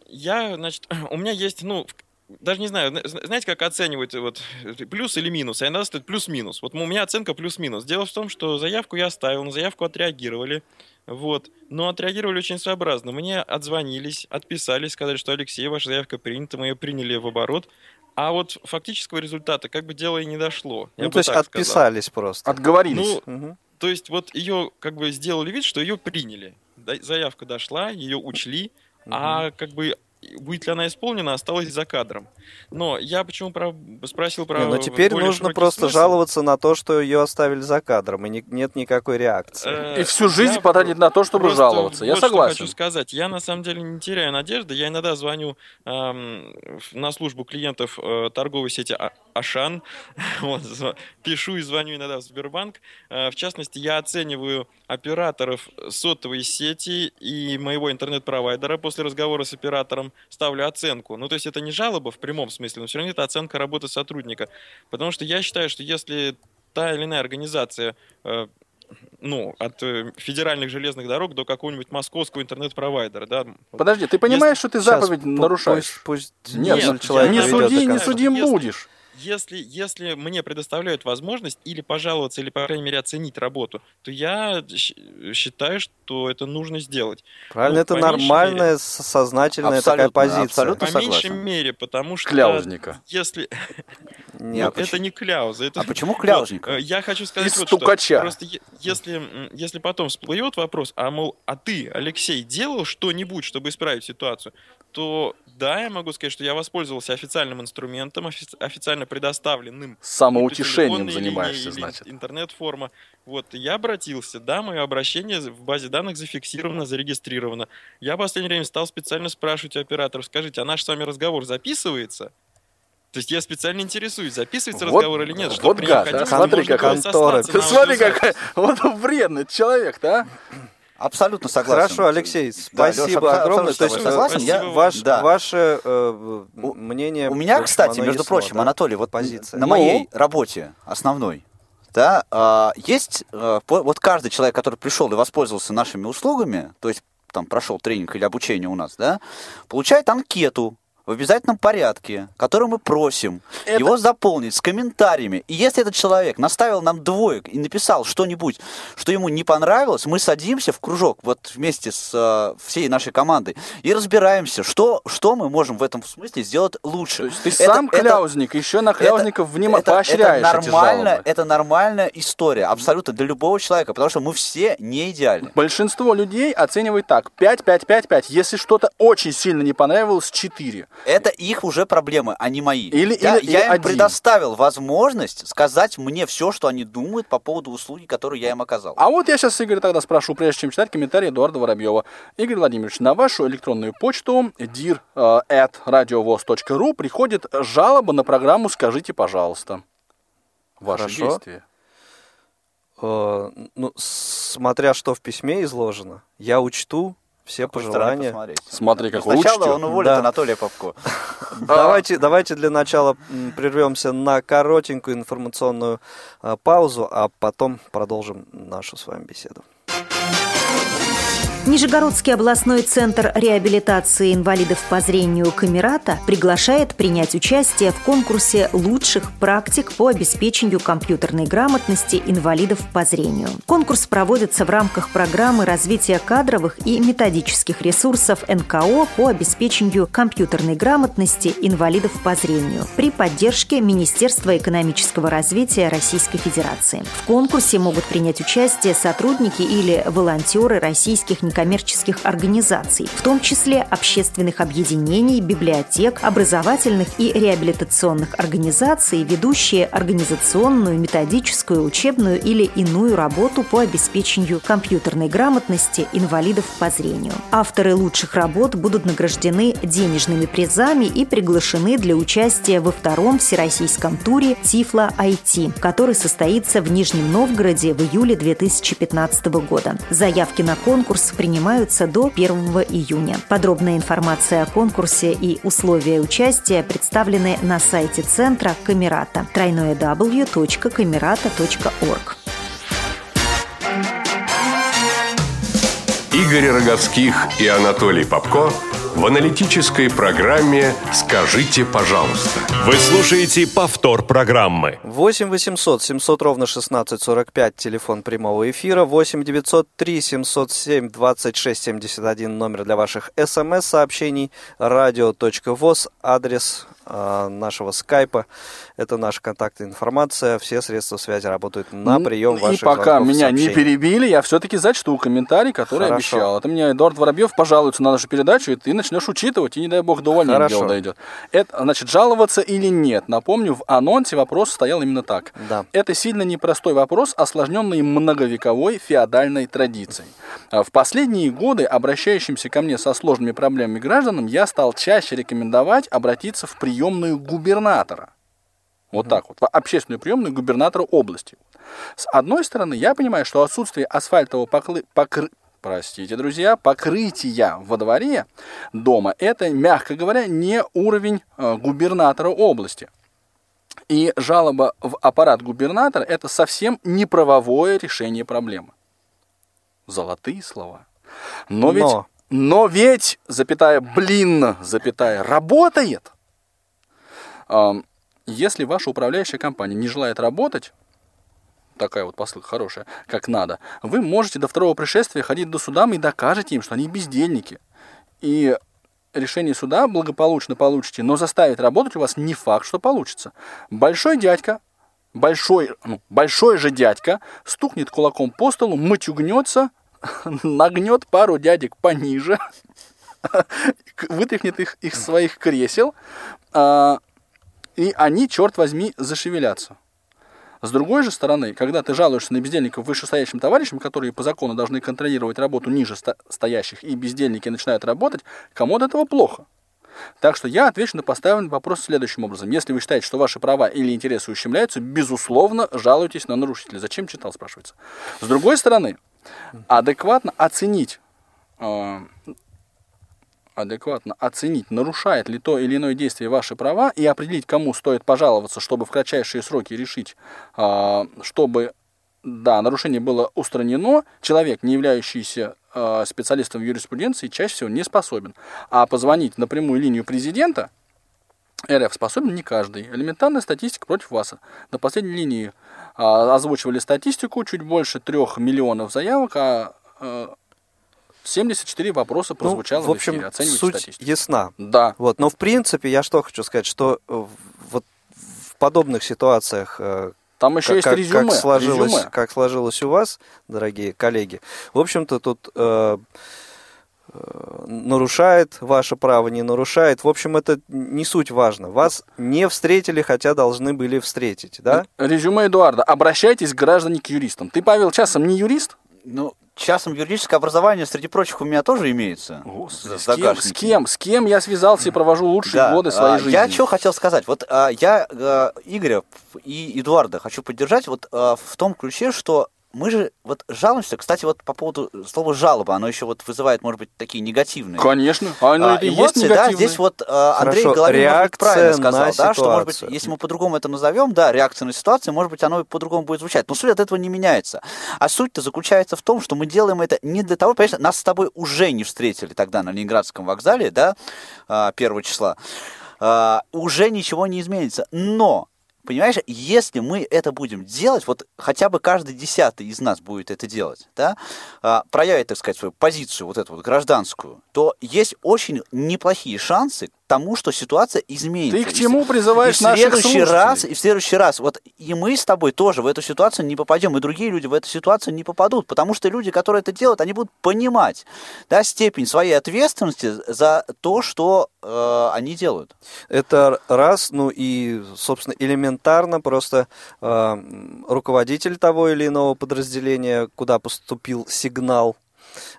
я, значит, у меня есть, ну, даже не знаю, знаете, как оценивать вот плюс или минус? А иногда стоит плюс-минус. Вот у меня оценка плюс-минус. Дело в том, что заявку я оставил, на заявку отреагировали. Вот. Но отреагировали очень своеобразно. Мне отзвонились, отписались, сказали, что Алексей, ваша заявка принята, мы ее приняли в оборот. А вот фактического результата как бы дело и не дошло. Ну, то есть отписались сказал. просто. Отговорились. Ну, угу. То есть вот ее как бы сделали вид, что ее приняли. Заявка дошла, ее учли, угу. а как бы будет ли она исполнена, осталось за кадром. Но я почему про... спросил про... Не, но теперь нужно просто смысл. жаловаться на то, что ее оставили за кадром, и не, нет никакой реакции. И всю жизнь я потратить на то, чтобы жаловаться. Я вот согласен. Что хочу сказать. Я на самом деле не теряю надежды. Я иногда звоню эм, на службу клиентов э, торговой сети а-, Ашан. вот, пишу и звоню иногда в Сбербанк. Э, в частности, я оцениваю операторов сотовой сети и моего интернет-провайдера после разговора с оператором. Ставлю оценку. Ну, то есть это не жалоба в прямом смысле, но все равно это оценка работы сотрудника. Потому что я считаю, что если та или иная организация э, ну, от э, федеральных железных дорог до какого-нибудь московского интернет-провайдера, да. Подожди, ты понимаешь, Если... что ты заповедь Сейчас, нарушаешь? Пусть, пусть нет, нет человек не суди, не судим будешь если, если мне предоставляют возможность или пожаловаться, или, по крайней мере, оценить работу, то я считаю, что это нужно сделать. Правильно, ну, это нормальная, мере, сознательная такая позиция. Абсолютно по согласен. меньшей мере, потому что... Кляузника. Если... Нет, ну, это не кляуза. Это... А почему кляузника? Вот, я хочу сказать вот стукача. что. Просто если, если потом всплывет вопрос, а мол, а ты, Алексей, делал что-нибудь, чтобы исправить ситуацию, то да, я могу сказать, что я воспользовался официальным инструментом, офи- официально предоставленным. Самоутешением занимаешься, значит. Интернет-форма. Вот, я обратился, да, мое обращение в базе данных зафиксировано, зарегистрировано. Я в последнее время стал специально спрашивать у операторов, скажите, а наш с вами разговор записывается? То есть я специально интересуюсь, записывается вот, разговор или нет. Вот гад, а? смотри, как контора. Смотри, какой вот вредный человек да? Абсолютно согласен. Хорошо, Алексей, спасибо да, огромное. То есть, согласен. Я, ваш, да. Ваше э, мнение... У меня, кстати, между прочим, да? Анатолий, вот позиция. на ну? моей работе основной, да, э, есть э, вот каждый человек, который пришел и воспользовался нашими услугами, то есть там прошел тренинг или обучение у нас, да, получает анкету в обязательном порядке, который мы просим это... его заполнить с комментариями. И если этот человек наставил нам двоек и написал что-нибудь, что ему не понравилось, мы садимся в кружок вот вместе с э, всей нашей командой и разбираемся, что, что мы можем в этом смысле сделать лучше. То есть ты это, сам это, кляузник, еще на кляузников вним... это, поощряешь это нормально, эти Это нормальная история, абсолютно для любого человека, потому что мы все не идеальны. Большинство людей оценивает так, 5, 5, 5, 5. Если что-то очень сильно не понравилось, 4. Это их уже проблемы, а не мои. Или, я или, я или им один. предоставил возможность сказать мне все, что они думают по поводу услуги, которую я им оказал. А вот я сейчас Игорь тогда спрошу, прежде чем читать комментарий Эдуарда Воробьева. Игорь Владимирович, на вашу электронную почту dir at radiovoz.ru приходит жалоба на программу «Скажите, пожалуйста». Ваши Хорошо. действия. Э, ну, смотря что в письме изложено, я учту все пожелания. Смотри, какой Сначала учтет. он уволит да. Анатолия Попко. Давайте, давайте для начала прервемся на коротенькую информационную а, паузу, а потом продолжим нашу с вами беседу. Нижегородский областной центр реабилитации инвалидов по зрению Камерата приглашает принять участие в конкурсе лучших практик по обеспечению компьютерной грамотности инвалидов по зрению. Конкурс проводится в рамках программы развития кадровых и методических ресурсов НКО по обеспечению компьютерной грамотности инвалидов по зрению при поддержке Министерства экономического развития Российской Федерации. В конкурсе могут принять участие сотрудники или волонтеры российских некоммерческих некоммерческих организаций, в том числе общественных объединений, библиотек, образовательных и реабилитационных организаций, ведущие организационную, методическую, учебную или иную работу по обеспечению компьютерной грамотности инвалидов по зрению. Авторы лучших работ будут награждены денежными призами и приглашены для участия во втором всероссийском туре Тифла IT, который состоится в Нижнем Новгороде в июле 2015 года. Заявки на конкурс принимаются принимаются до 1 июня. Подробная информация о конкурсе и условия участия представлены на сайте центра Камерата www.камерата.орг. Игорь Роговских и Анатолий Попко в аналитической программе «Скажите, пожалуйста». Вы слушаете повтор программы. 8 800 700 ровно 1645, телефон прямого эфира, 8 903 707 26 71, номер для ваших смс-сообщений, радио.воз, адрес нашего скайпа. Это наша контактная информация. Все средства связи работают на прием И ваших пока и меня не сообщений. перебили, я все-таки зачту комментарий, который Хорошо. обещал. Это мне Эдуард Воробьев пожалуется на нашу передачу, и ты начнешь учитывать, и не дай бог до увольнения дело дойдет. Это, значит, жаловаться или нет? Напомню, в анонсе вопрос стоял именно так. Да. Это сильно непростой вопрос, осложненный многовековой феодальной традицией. А В последние годы обращающимся ко мне со сложными проблемами гражданам я стал чаще рекомендовать обратиться в приемную губернатора. Вот так вот, общественную приемную губернатора области. С одной стороны, я понимаю, что отсутствие асфальтового поклы- покры- Простите, друзья, покрытия во дворе дома – это, мягко говоря, не уровень э, губернатора области. И жалоба в аппарат губернатора – это совсем не правовое решение проблемы. Золотые слова. Но ведь, Но. но ведь, запятая, блин, запятая, работает. Если ваша управляющая компания не желает работать, такая вот посылка хорошая, как надо, вы можете до второго пришествия ходить до судам и докажете им, что они бездельники. И решение суда благополучно получите, но заставить работать у вас не факт, что получится. Большой дядька, большой, ну, большой же дядька стукнет кулаком по столу, матюгнется, нагнет пару дядек пониже, вытряхнет их из своих кресел, а, и они, черт возьми, зашевелятся. С другой же стороны, когда ты жалуешься на бездельников вышестоящим товарищам, которые по закону должны контролировать работу ниже стоящих, и бездельники начинают работать, кому от этого плохо? Так что я отвечу на поставленный вопрос следующим образом. Если вы считаете, что ваши права или интересы ущемляются, безусловно, жалуйтесь на нарушителя. Зачем читал, спрашивается. С другой стороны, адекватно оценить э, адекватно оценить, нарушает ли то или иное действие ваши права и определить, кому стоит пожаловаться, чтобы в кратчайшие сроки решить, а, чтобы да, нарушение было устранено, человек, не являющийся а, специалистом в юриспруденции, чаще всего не способен. А позвонить на прямую линию президента РФ способен не каждый. Элементарная статистика против вас. На последней линии а, озвучивали статистику, чуть больше трех миллионов заявок, а, 74 вопроса Ну, прозвучало в общем, эфире. Оценивайте суть статистику. ясна. Да. Вот, но в принципе я что хочу сказать, что э, вот в подобных ситуациях э, Там еще как, есть как- резюме. как сложилось, резюме. как сложилось у вас, дорогие коллеги. В общем-то тут э, э, нарушает ваше право, не нарушает. В общем, это не суть важно. Вас не встретили, хотя должны были встретить, да? Резюме Эдуарда. Обращайтесь, граждане, к юристам. Ты, Павел, часом не юрист? Ну, частным юридическое образование, среди прочих, у меня тоже имеется. Господи, с кем, с кем? С кем я связался и провожу лучшие Да, годы своей а, жизни? Я что хотел сказать. Вот а, я а, Игоря и Эдуарда хочу поддержать вот а, в том ключе, что мы же вот жалуемся. Кстати, вот по поводу слова жалоба, оно еще вот вызывает, может быть, такие негативные. Конечно. А, ну, а, это и есть эмоции, да, негативные. здесь вот а, Андрей Хорошо, Головин, может быть, правильно сказал, да, что, может быть, ситуацию. если мы по-другому это назовем, да, реакция на ситуацию, может быть, оно по-другому будет звучать. Но суть от этого не меняется. А суть-то заключается в том, что мы делаем это не для того, конечно, нас с тобой уже не встретили тогда на Ленинградском вокзале, да, а, 1 числа, А, уже ничего не изменится. Но Понимаешь, если мы это будем делать, вот хотя бы каждый десятый из нас будет это делать, да, а, проявит, так сказать, свою позицию, вот эту вот гражданскую, то есть очень неплохие шансы тому, что ситуация изменится. Ты к чему призываешь и в наших следующий слушателей? раз, и в следующий раз, вот и мы с тобой тоже в эту ситуацию не попадем, и другие люди в эту ситуацию не попадут, потому что люди, которые это делают, они будут понимать, да, степень своей ответственности за то, что э, они делают. Это раз, ну и, собственно, элементарно просто э, руководитель того или иного подразделения, куда поступил сигнал,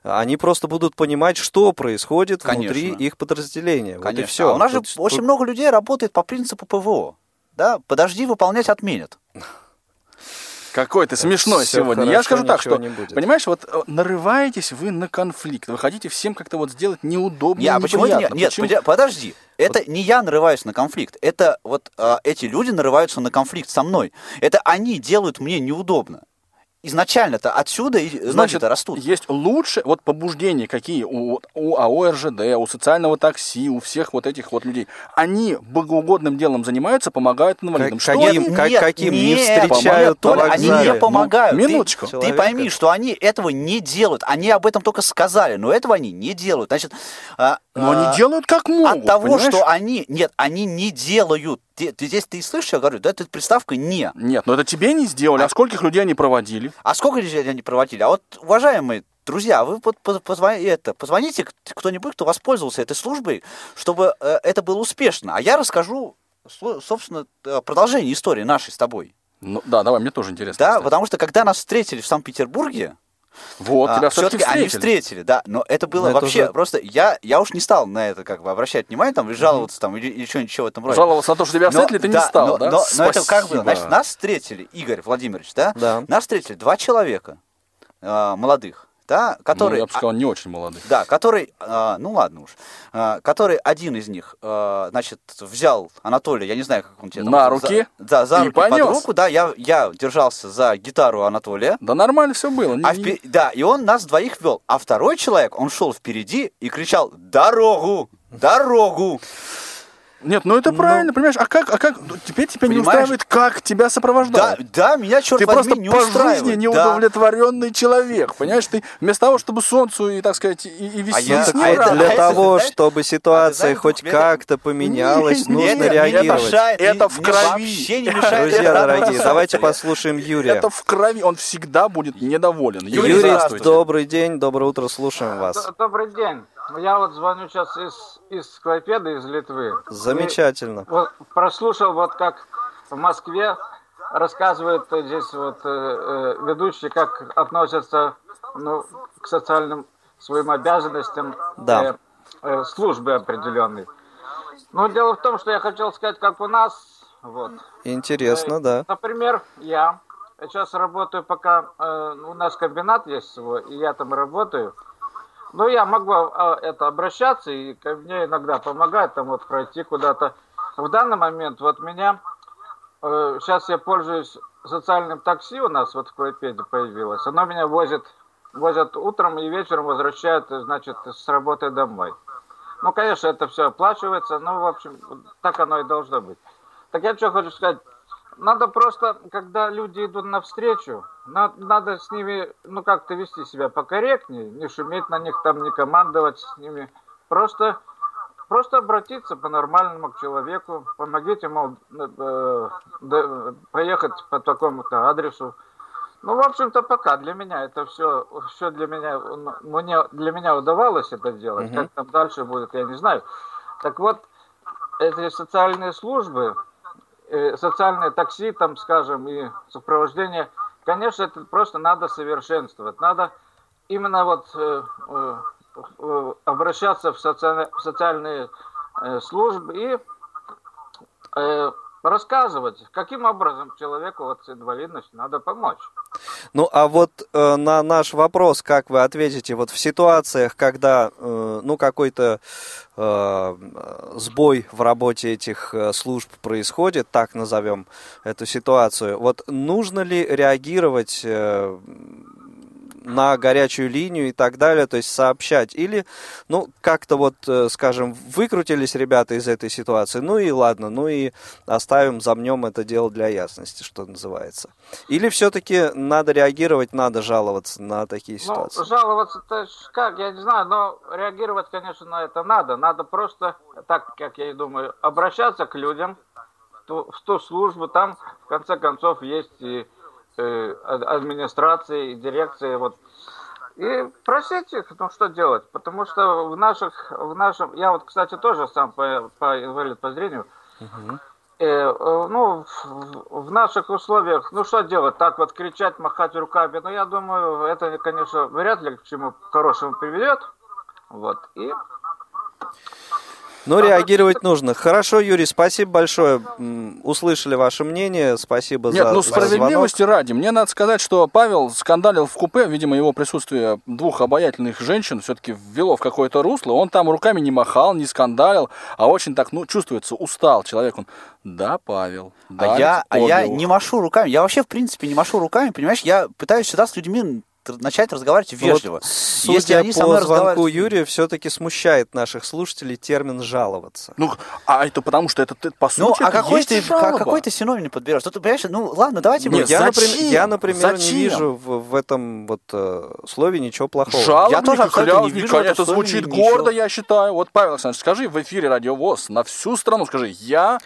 они просто будут понимать, что происходит Конечно. внутри их подразделения. Вот и Конечно. все. А у нас же очень много людей работает по принципу ПВО. Да, подожди, выполнять отменят. Какой ты смешной Всё сегодня. хорошо, Я скажу так, что, не будет. понимаешь, вот э, нарываетесь вы на конфликт. Вы хотите всем как-то вот сделать неудобно, Не, а почему это не... Нет, Почему? подожди. Это не я нарываюсь на конфликт. Это вот а, эти люди нарываются на конфликт со мной. Это они делают мне неудобно. Изначально-то отсюда и Значит, растут. есть лучше, вот побуждения какие у, у АО РЖД, у социального такси, у всех вот этих вот людей. Они богоугодным делом занимаются, помогают инвалидам. Как- Что каким- они- как- Нет, каким не встречают Толя, на они не помогают. Ну, Ты- минуточку. Ты, Человека. пойми, что они этого не делают. Они об этом только сказали, но этого они не делают. Значит, а, Но а, они делают как могут, от того, понимаешь? что они... Нет, они не делают. Ты, ты здесь ты слышишь, я говорю, да, это приставка «не». Нет, но это тебе не сделали, а скольких людей они проводили? А сколько людей они проводили? А вот, уважаемые друзья, вы это, позвоните кто-нибудь, кто воспользовался этой службой, чтобы э, это было успешно. А я расскажу, со- собственно, э, продолжение истории нашей с тобой. Ну, да, давай, мне тоже интересно. Да, кстати. потому что когда нас встретили в Санкт-Петербурге, Вот, тебя а, все-таки всё-таки они встретили. встретили, да, но это было Но это вообще уже- просто я я уж не стал на это как бы обращать внимание там и жаловаться там или, или что-нибудь в этом роде. Жаловался на то, что тебя Но- встретили, ты не да, стал, но, да? Но, но это как было, значит, нас встретили Игорь Владимирович, да, Да. нас встретили два человека а, молодых, да, Ну, которые я бы сказал, не очень молодых. да, который, а, ну ладно уж, а, который один из них, а, значит, взял Анатолия, я не знаю, как он тебе там, На за- руки да, за и под понес. руку, да, я, я держался за гитару Анатолия, Да нормально все было. а Не- да, и он нас двоих вел. А второй человек, он шел впереди и кричал «Дорогу! Дорогу!» Нет, ну это правильно, понимаешь? А как, а как, ну, теперь тебя не устраивает, как тебя Да, сопровождают? да, меня, черт Ты возьми, просто не по жизни Да. неудовлетворенный человек, понимаешь? Ты вместо того, чтобы солнцу и, так сказать, и, и вести я- с а ним это. Для того, чтобы ситуация знаешь, хоть как-то поменялась, нужно реагировать. мешает, Это в крови. вообще не мешает Друзья дорогие, давайте послушаем Юрия. Это в крови, он всегда будет недоволен. Юрий, добрый день, доброе утро, слушаем вас. Добрый день. Я вот звоню сейчас из, из Клайпеды, из Литвы. Замечательно. И вот прослушал, вот как в Москве рассказывают здесь вот э, э, ведущие, как относятся ну, к социальным своим обязанностям Да. э, э, службы определенной. Но дело в том, что я хотел сказать, как у нас, вот, Интересно, Э, да. Например, я сейчас работаю, пока э, у нас комбинат есть свой, и я там работаю. Ну, я могу а, это обращаться, и ко мне иногда помогают там вот пройти куда-то. В данный момент вот меня, э, сейчас я пользуюсь социальным такси, у нас вот в Клайпеде появилось. Оно меня возит, возят утром и вечером возвращают, значит, с работы домой. Ну, конечно, это все оплачивается, но, в общем, так оно и должно быть. Так я что хочу сказать, надо просто, когда люди идут навстречу, на- надо с ними, ну, как-то вести себя покорректнее, не шуметь на них, там, не командовать с ними. Просто, просто обратиться по-нормальному к человеку, помогите, мол, э, да, поехать по такому-то адресу. Ну, в общем-то, пока для меня это все, все для меня, мне, для меня удавалось это делать. Как там дальше будет, я не знаю. Так вот, эти социальные службы, социальное такси, там, скажем, и сопровождение, конечно, это просто надо совершенствовать. Надо именно вот э, э, обращаться в, социальные- э, службы и рассказывать, каким образом человеку вот с инвалидностью надо помочь. Ну, а вот э, на наш вопрос, как вы ответите, вот в ситуациях, когда, э, ну, какой-то э, сбой в работе этих э, служб происходит, так назовем эту ситуацию, вот нужно ли реагировать э, на горячую линию и так далее, то есть сообщать, или, ну, как-то вот, э, скажем, выкрутились ребята из этой ситуации, ну и ладно, ну и оставим, замнем это дело для ясности, что называется. Или все-таки надо реагировать, надо жаловаться на такие ситуации? Ну, жаловаться-то ж как, я не знаю, но реагировать, конечно, на это надо. Надо просто, так как я и думаю, обращаться к людям в ту службу. Там, в конце концов, есть и э, ад- администрация, и дирекция. Вот. И просить их, ну что делать? Потому что в наших, в нашем, я вот, кстати, тоже сам по, по инвалид по зрению, Э, э, ну, в, в наших условиях, ну что делать, так вот кричать, махать руками, ну я думаю, это, конечно, вряд ли к чему хорошему приведет. Вот. И Но реагировать нужно. Хорошо, Юрий, спасибо большое. Услышали ваше мнение. Спасибо Нет, за ну за звонок. справедливости ради, мне надо сказать, что Павел скандалил в купе, видимо, его присутствие двух обаятельных женщин все-таки ввело в какое-то русло. Он там руками не махал, не скандалил, а очень так, ну, чувствуется, устал человек. Он, да, Павел, да, а я, а я не машу руками. Я вообще, в принципе, не машу руками, понимаешь? Я пытаюсь всегда с людьми начать разговаривать вежливо. Вот, Если судя они со по мной звонку разговаривают... Юрия, все-таки смущает наших слушателей термин «жаловаться». Ну, а это потому что это, ты, по сути, Ну, а это какой есть ты, жалоба. а какой ты синоним не подберешь? Тут, понимаешь, ну ладно, давайте Нет, мы- я, зачем? например, я, например, Зачем? не вижу в, в этом вот э, слове ничего плохого. Жалобник Я тоже абсолютно не вижу это звучит ничего. гордо, я считаю. Вот, Павел Александрович, скажи в эфире Радио ВОЗ на всю страну, скажи, я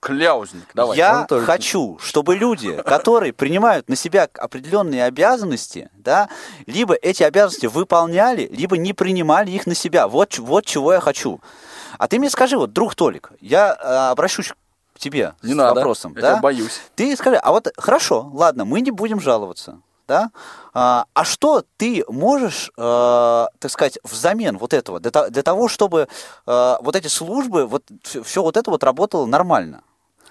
кляузник. Давай. Я Анатолий. хочу, чтобы люди, которые принимают на себя определенные обязанности, да, либо эти обязанности выполняли, либо не принимали их на себя. Вот, вот чего я хочу. А ты мне скажи, вот, друг Толик, я э, обращусь к тебе Не с надо, вопросом. я да? боюсь. Ты скажи, а вот хорошо, ладно, мы не будем жаловаться. Да? А, а что ты можешь, э, так сказать, взамен вот этого, для, для того, чтобы э, вот эти службы, вот все, вот это вот работало нормально?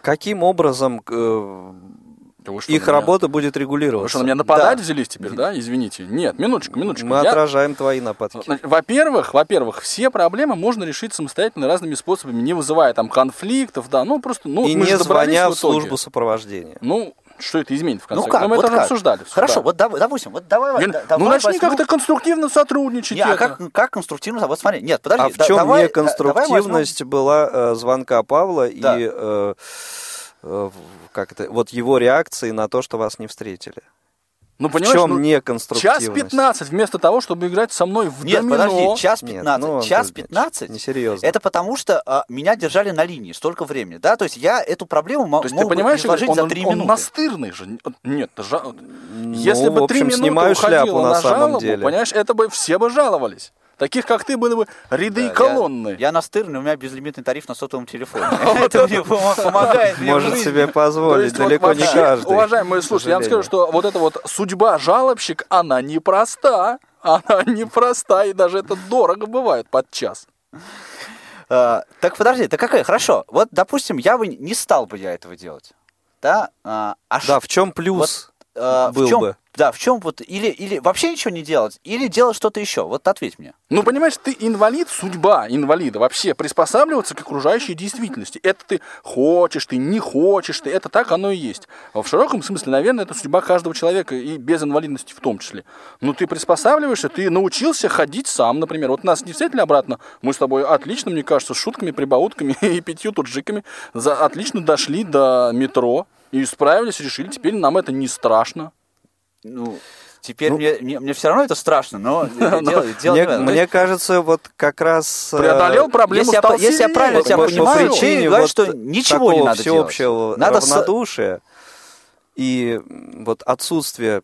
Каким образом э, что, их меня- работа будет Вы регулироваться? что, на меня нападать Да. взялись теперь, да? Извините. Нет, минуточку, минуточку. Мы Я- отражаем твои нападки. Во-первых, во-первых, все проблемы можно решить самостоятельно разными способами, не вызывая там конфликтов, да, ну просто, ну И мы не звоня в в службу сопровождения. Ну, что это изменит в конце Ну как, Мы вот это как? обсуждали. всё, Хорошо, вот допустим, вот давай, Я- да- ну, давай начни возьмем- как-то конструктивно сотрудничать. Не, а как, как конструктивно? Вот смотри, нет, подожди. а в чем давай- да- неконструктивность была э, звонка Павла Да. и э, э, как это, вот его реакции на то, что вас не встретили? Ну, В понимаешь, чем ну, неконструктивность? час 15 вместо того, чтобы играть со мной в Нет, домино. подожди, час Нет, 15. ну, час Антон Ильич, 15? Несерьезно. Это потому, что а, меня держали на линии столько времени, да? То есть я эту проблему мо- То есть мог ты бы понимаешь, изложить он, за он- 3 он минуты. настырный же. Нет, жа- Ну, если бы в три общем, минуты снимаю уходило шляпу на на самом жалобу, деле. понимаешь, это бы все бы жаловались. Таких, как ты, были бы ряды Да, и колонны. Я, я настырный, у меня безлимитный тариф на сотовом телефоне. Это мне помо- помогает Может себе позволить вот далеко не каждый. Уважаемые к слушатели, я вам скажу, что вот эта вот судьба жалобщик, она непроста. Она непроста, и даже это дорого бывает подчас. А, так подожди, так какая? Хорошо. Вот, допустим, я бы не стал бы я этого делать. Да? А, а Да, ш- в чем плюс а, был в чем, бы? Да, в чем вот, или, или вообще ничего не делать, или делать что-то еще. Вот ответь мне. Ну, понимаешь, ты инвалид, судьба инвалида вообще приспосабливаться к окружающей действительности. Это ты хочешь, ты не хочешь, ты, это так оно и есть. В широком смысле, наверное, это судьба каждого человека, и без инвалидности в том числе. Ну, ты приспосабливаешься, ты научился ходить сам, например. Вот нас не встретили обратно, мы с тобой отлично, мне кажется, с шутками, прибаутками и пятью тут жиками за, отлично дошли до метро и справились, решили, теперь нам это не страшно. Ну, теперь мне, мне, мне все равно это страшно, но дело, дело не в Мне, мне есть, кажется, вот как раз... э, Преодолел проблему, если я стал по- если я правильно тебя по- по понимаю, ты причине говоришь, вот что ничего не надо делать. всеобщего Надо с- равнодушия и вот отсутствие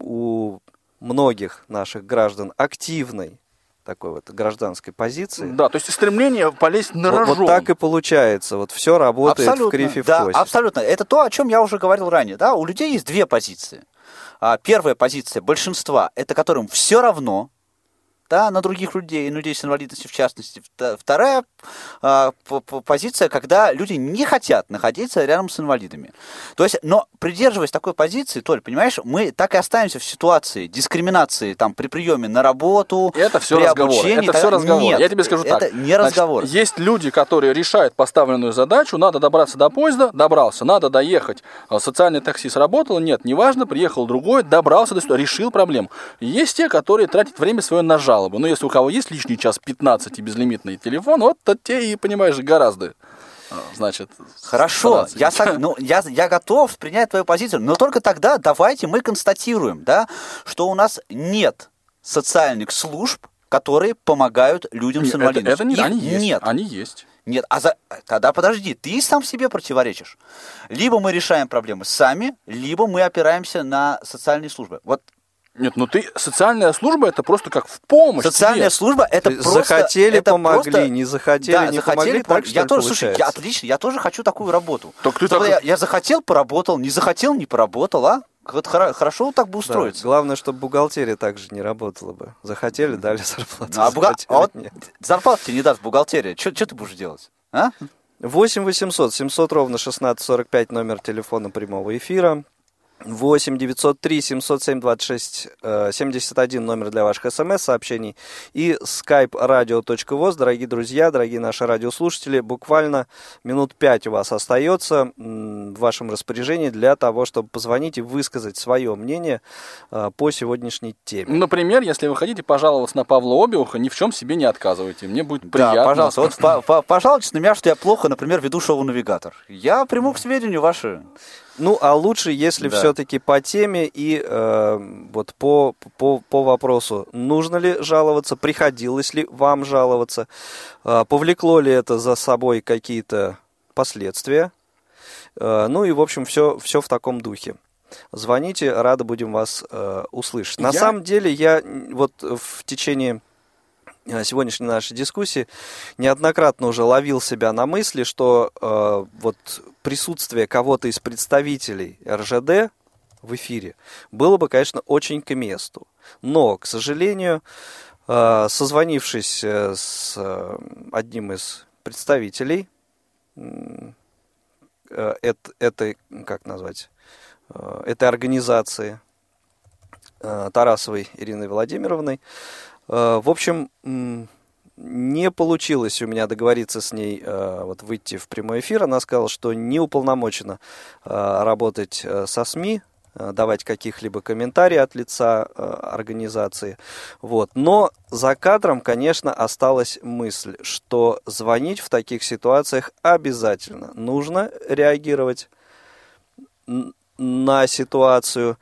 у многих наших граждан активной такой вот гражданской позиции. Да, то есть стремление полезть на Вот, рожон. вот так и получается. Вот все работает абсолютно, в крифе в да, косе. абсолютно. Это то, о чем я уже говорил ранее. Да? У людей есть две позиции. А, Первая позиция большинства, это которым все равно, да, на других людей, на людей с инвалидностью в частности. Вторая п- позиция, когда люди не хотят находиться рядом с инвалидами. То есть, но придерживаясь такой позиции, Толь, понимаешь, мы так и останемся в ситуации дискриминации там при приеме на работу, Это все при разговор. обучении. Это так- все разговор. Нет, Я тебе скажу это так. не Значит, разговор. есть люди, которые решают поставленную задачу. Надо добраться до поезда, добрался. Надо доехать. А, Социальное такси сработало. Нет, неважно. Приехал другой, добрался решил проблему. Есть те, которые тратят время свое на жалобу. Но если у кого есть лишний час 15 и безлимитный телефон, вот то те и, понимаешь, гораздо. а, Значит, Хорошо, я, сог- ну, я, я готов принять твою позицию, но только тогда давайте мы констатируем, да, что у нас нет социальных служб, которые помогают людям с это, инвалидностью. это не, Их они есть. нет. Они есть. Нет, а за... тогда подожди, ты сам себе противоречишь. Либо мы решаем проблемы сами, либо мы опираемся на социальные службы. Вот Нет, ну ты социальная служба это просто как в помощь. социальная тебе. служба это просто... захотели, это помогли, просто- не захотели, да, не захотели, помогли, так я тоже, слушай, я отлично, я тоже хочу такую работу. Так ты так- я, я захотел, поработал, не захотел, не поработал, а? Вот хоро- хорошо так бы устроиться. Да, главное, чтобы бухгалтерия также не работала бы. Захотели, дали зарплату. А, буга- а вот нет. зарплату тебе не даст бухгалтерия. Что ты будешь делать? А? 8 800 700 ровно 1645 номер телефона прямого эфира. 8 903 707 26 э, 71 номер для ваших смс-сообщений и skype radio.voz. Дорогие друзья, дорогие наши радиослушатели, буквально минут 5 у вас остается в вашем распоряжении для того, чтобы позвонить и высказать свое мнение э, по сегодняшней теме. Например, если вы хотите пожаловаться на Павла Обиуха, ни в чем себе не отказывайте. Мне будет приятно. Да, пожалуйста. Вот по- по- пожалуйтесь на меня, что я плохо, например, веду шоу-навигатор. Я приму к сведению ваши... Ну, а лучше, если Да. все-таки по теме и э, вот по, по, по вопросу, нужно ли жаловаться, приходилось ли вам жаловаться, э, повлекло ли это за собой какие-то последствия. Э, ну и, в общем, все, все в таком духе. Звоните, рады будем вас э, услышать. На Я- самом деле, я вот в течение сегодняшней нашей дискуссии неоднократно уже ловил себя на мысли, что э, вот присутствие кого-то из представителей РЖД в эфире было бы, конечно, очень к месту. Но, к сожалению, э, созвонившись э, с э, одним из представителей э, эт- этой, как назвать, э, этой организации э, Тарасовой Ириной Владимировной, Э, В общем, не получилось у меня договориться с ней э, вот выйти в прямой эфир. Она сказала, что не уполномочена э, работать э, со СМИ, э, давать каких-либо комментариев от лица э, организации. Вот. Но за кадром, конечно, осталась мысль, что звонить в таких ситуациях обязательно. Нужно реагировать на ситуацию.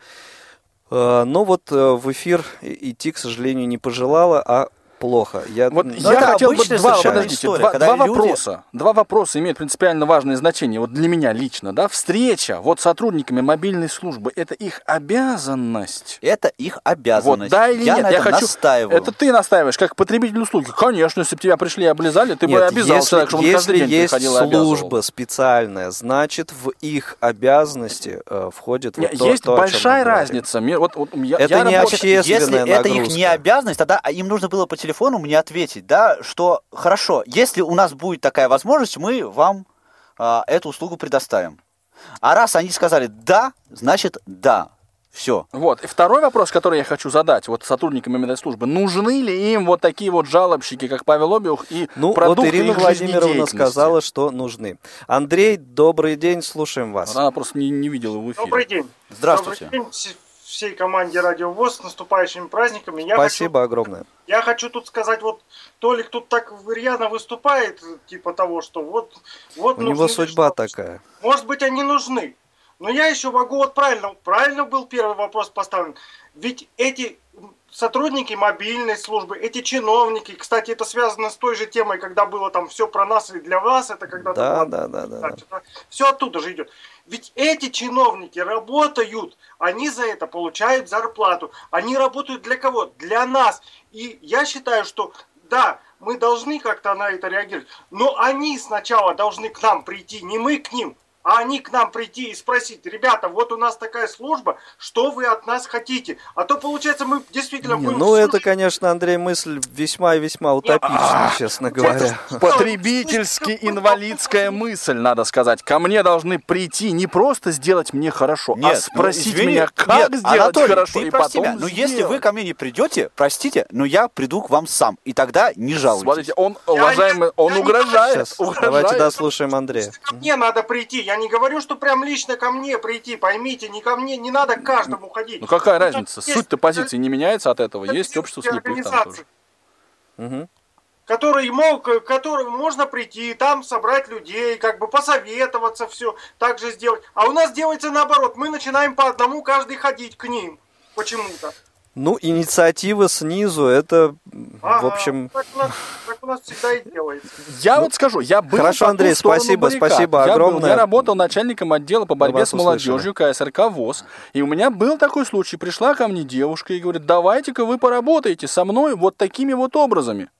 Э, Но вот э, в эфир идти, к сожалению, не пожелала, а плохо. Я, Вот я хотел бы два, подождите, история, два, два люди- вопроса. Два вопроса имеют принципиально важное значение. Вот для меня лично, да, встреча вот с сотрудниками мобильной службы это их обязанность. Это их Вот, обязанность. да или я нет? на я хочу. настаиваю. Это ты настаиваешь, как потребитель услуги. Конечно, если бы тебя пришли и облизали, ты бы Нет, обязал если, человека, чтобы он каждый если день есть приходил и обязывал. служба специальная, значит в их обязанности э, входит вот Не, то, есть то, большая разница. Мне- Вот, вот я, Это я не работаю- общественная Если это их нагрузка. не обязанность, тогда им нужно было по телефону мне ответить, да, что хорошо, если у нас будет такая возможность, мы вам а, эту услугу предоставим. А раз они сказали да, значит да. Все. Вот. И второй вопрос, который я хочу задать вот сотрудникам именно службы. Нужны ли им вот такие вот жалобщики, как Павел Обиух, и Ну, вот продукты Ирина их Владимировна сказала, что нужны. Андрей, добрый день, слушаем вас. Она просто не, не видела его в эфире. Добрый день. Здравствуйте. Добрый день всей команде Радио ВОЗ с наступающими праздниками. Я Спасибо огромное. Хочу, я хочу тут сказать, вот Толик тут так рьяно выступает, типа того, что вот... вот У него судьба что- такая. Может быть, они нужны. Но я еще могу вот правильно, правильно был первый вопрос поставлен. Ведь эти сотрудники мобильной службы, эти чиновники, кстати, это связано с той же темой, когда было там все про нас и для вас, это когда Да, да, да, да. да. все оттуда же идет. Ведь эти чиновники работают, они за это получают зарплату. Они работают для кого? Для нас. И я считаю, что да, мы должны как-то на это реагировать. Но они сначала должны к нам прийти, не мы к ним. А они к нам прийти и спросить, ребята, вот у нас такая служба, что вы от нас хотите? А то, получается, мы действительно Не, будем... ну, это, слушать- конечно, Андрей, мысль весьма и весьма утопичная, честно говоря. Потребительски-инвалидская мысль, надо сказать. Ко мне должны прийти не просто сделать мне хорошо, а Нет, спросить ну, меня, как нет, сделать Анатолий, хорошо, ты и потом меня, Ну, если вы ко мне не придете, простите, но я приду к вам сам. И тогда не жалуйтесь. Смотрите, он, уважаемый, он угрожает. Сейчас, угрожает. давайте дослушаем Андрея. Ко мне надо прийти. Я не говорю, что прям лично ко мне прийти. Поймите, не ко мне, не надо к каждому ходить. Ну какая Ну, разница? Суть-то позиции не меняется от этого. Есть общество слепых там тоже. Мгм. Которые мог, к которым можно прийти, там собрать людей, как бы посоветоваться, все так же сделать. А у нас делается наоборот. Мы начинаем по одному каждый ходить к ним. Почему-то. Ну, инициатива снизу, это, в Ага, общем... Так у, нас, так у нас всегда и делается. Я вот скажу, я был Хорошо, Андрей, спасибо, баррикад. спасибо я был- огромное. я работал начальником отдела по борьбе с молодежью КСРК ВОЗ. И у меня был такой случай. Пришла ко мне девушка и говорит, давайте-ка вы поработаете со мной вот такими вот образами.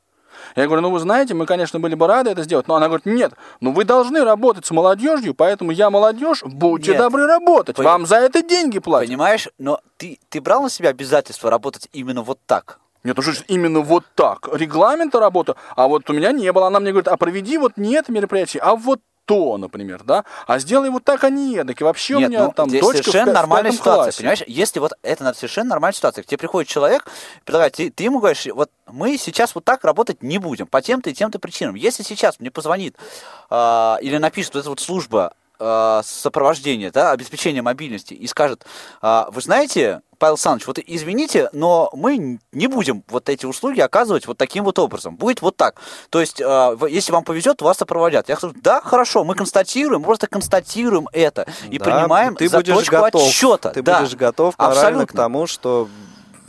Я говорю, ну вы знаете, мы, конечно, были бы рады это сделать, но она говорит, нет, ну вы должны работать с молодежью, поэтому я молодежь, будьте Нет. добры работать, Пон- вам за это деньги платят. Понимаешь, но ты, ты брал на себя обязательство работать именно вот так. Нет, ну что ж, именно вот так. Регламента работы, а вот у меня не было. Она мне говорит, а проведи вот не это мероприятие, а вот то, например, да? А сделай вот так, а не эдак. И вообще Нет, у меня ну, там здесь дочка в совершенно в нормальная пятом ситуация, классе. понимаешь? Если вот это совершенно нормальная ситуация, к тебе приходит человек, предлагает, ты, ты ему говоришь, вот мы сейчас вот так работать не будем по тем-то и тем-то причинам. Если сейчас мне позвонит а, или напишет вот эта вот служба а, сопровождения, да, обеспечения мобильности и скажет, а, вы знаете, Павел Александрович, вот извините, но мы не будем вот эти услуги оказывать вот таким вот образом. Будет вот так. То есть, а, если вам повезет, вас сопроводят. Я скажу, да, хорошо, мы констатируем, просто констатируем это и Да, принимаем ты за будешь точку готов, отсчета. Ты да. будешь готов морально к Абсолютно. тому, что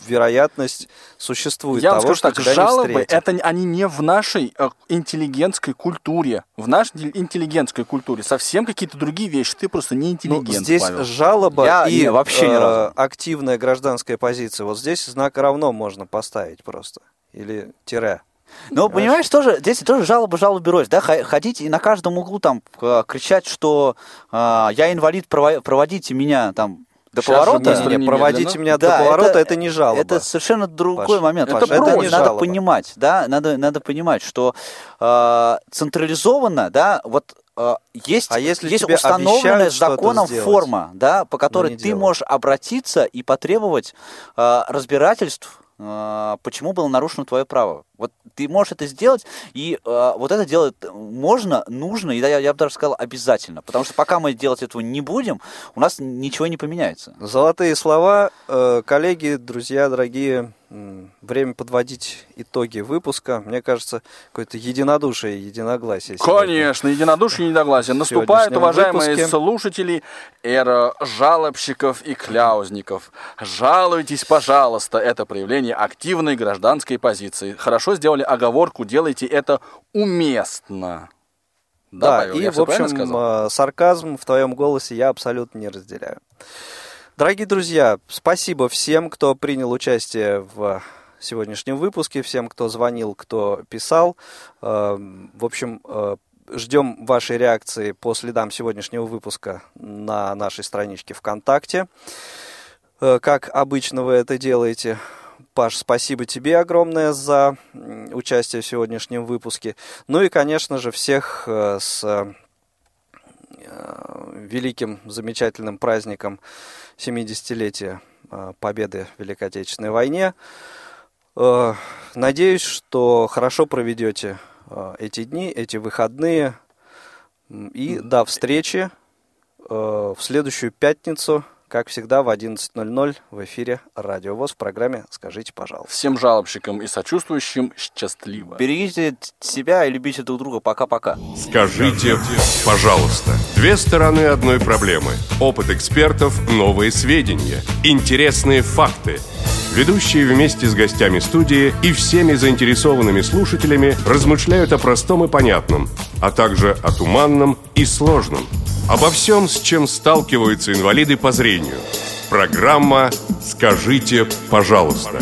вероятность существует Я вам того, скажу что так, тебя не жалобы, встретят. это они не в нашей э, интеллигентской культуре. В нашей интеллигентской культуре совсем какие-то другие вещи. Ты просто не Ну, интеллигент, здесь Павел. жалоба Я- и не, вообще ни э, разу. активная гражданская позиция. Вот здесь знак равно можно поставить просто. Или тире. Ну, понимаешь, тоже, здесь тоже жалоба жалобы брось, да, ходить и на каждом углу там э, кричать, что э, я инвалид, прово- проводите меня там до же поворота. быстро Не, не, проводите меня Да, до поворота, это- это, не жалоба. Это совершенно другой Паш, момент. это Паш. Это просьба. надо жалоба. понимать, да, надо, надо понимать, что э, централизованно, да, вот э, есть, А если есть установленная законом сделать, форма, да, по которой не ты делают? можешь обратиться и потребовать э, разбирательств, э, почему было нарушено твое право. Вот ты можешь это сделать, и э, вот это делать можно, нужно, и да, я, я бы даже сказал обязательно, потому что пока мы делать этого не будем, у нас ничего не поменяется. Золотые слова. Э, Коллеги, друзья, дорогие, время подводить итоги выпуска. Мне кажется, какое-то единодушие, единогласие. сегодня. Конечно, единодушие. В Наступает, уважаемые выпуске. слушатели, эра жалобщиков и кляузников. Жалуйтесь, пожалуйста. Это проявление активной гражданской позиции. Хорошо сделали оговорку, делайте это уместно. Да, Павел, и, я в общем, сказал? э, сарказм в твоем голосе я абсолютно не разделяю. Дорогие друзья, спасибо всем, кто принял участие в сегодняшнем выпуске, всем, кто звонил, кто писал. Э, В общем, э, ждем вашей реакции по следам сегодняшнего выпуска на нашей страничке ВКонтакте. Как обычно вы это делаете. Паш, спасибо тебе огромное за участие в сегодняшнем выпуске. Ну и, конечно же, всех э, с э, великим, замечательным праздником 70-летия э, победы в Великой Отечественной войне. Надеюсь, что хорошо проведете эти дни, эти выходные. И до встречи в следующую пятницу, как всегда, в 11.00 в эфире Радио ВОЗ в программе «Скажите, пожалуйста». Всем жалобщикам и сочувствующим счастливо. Берегите себя и любите друг друга. Пока-пока. Скажите, пожалуйста. Две стороны одной проблемы. Опыт экспертов, новые сведения, интересные факты. Ведущие вместе с гостями студии и всеми заинтересованными слушателями размышляют о простом и понятном, а также о туманном и сложном. Обо всем, с чем сталкиваются инвалиды по зрению. Программа «Скажите, пожалуйста».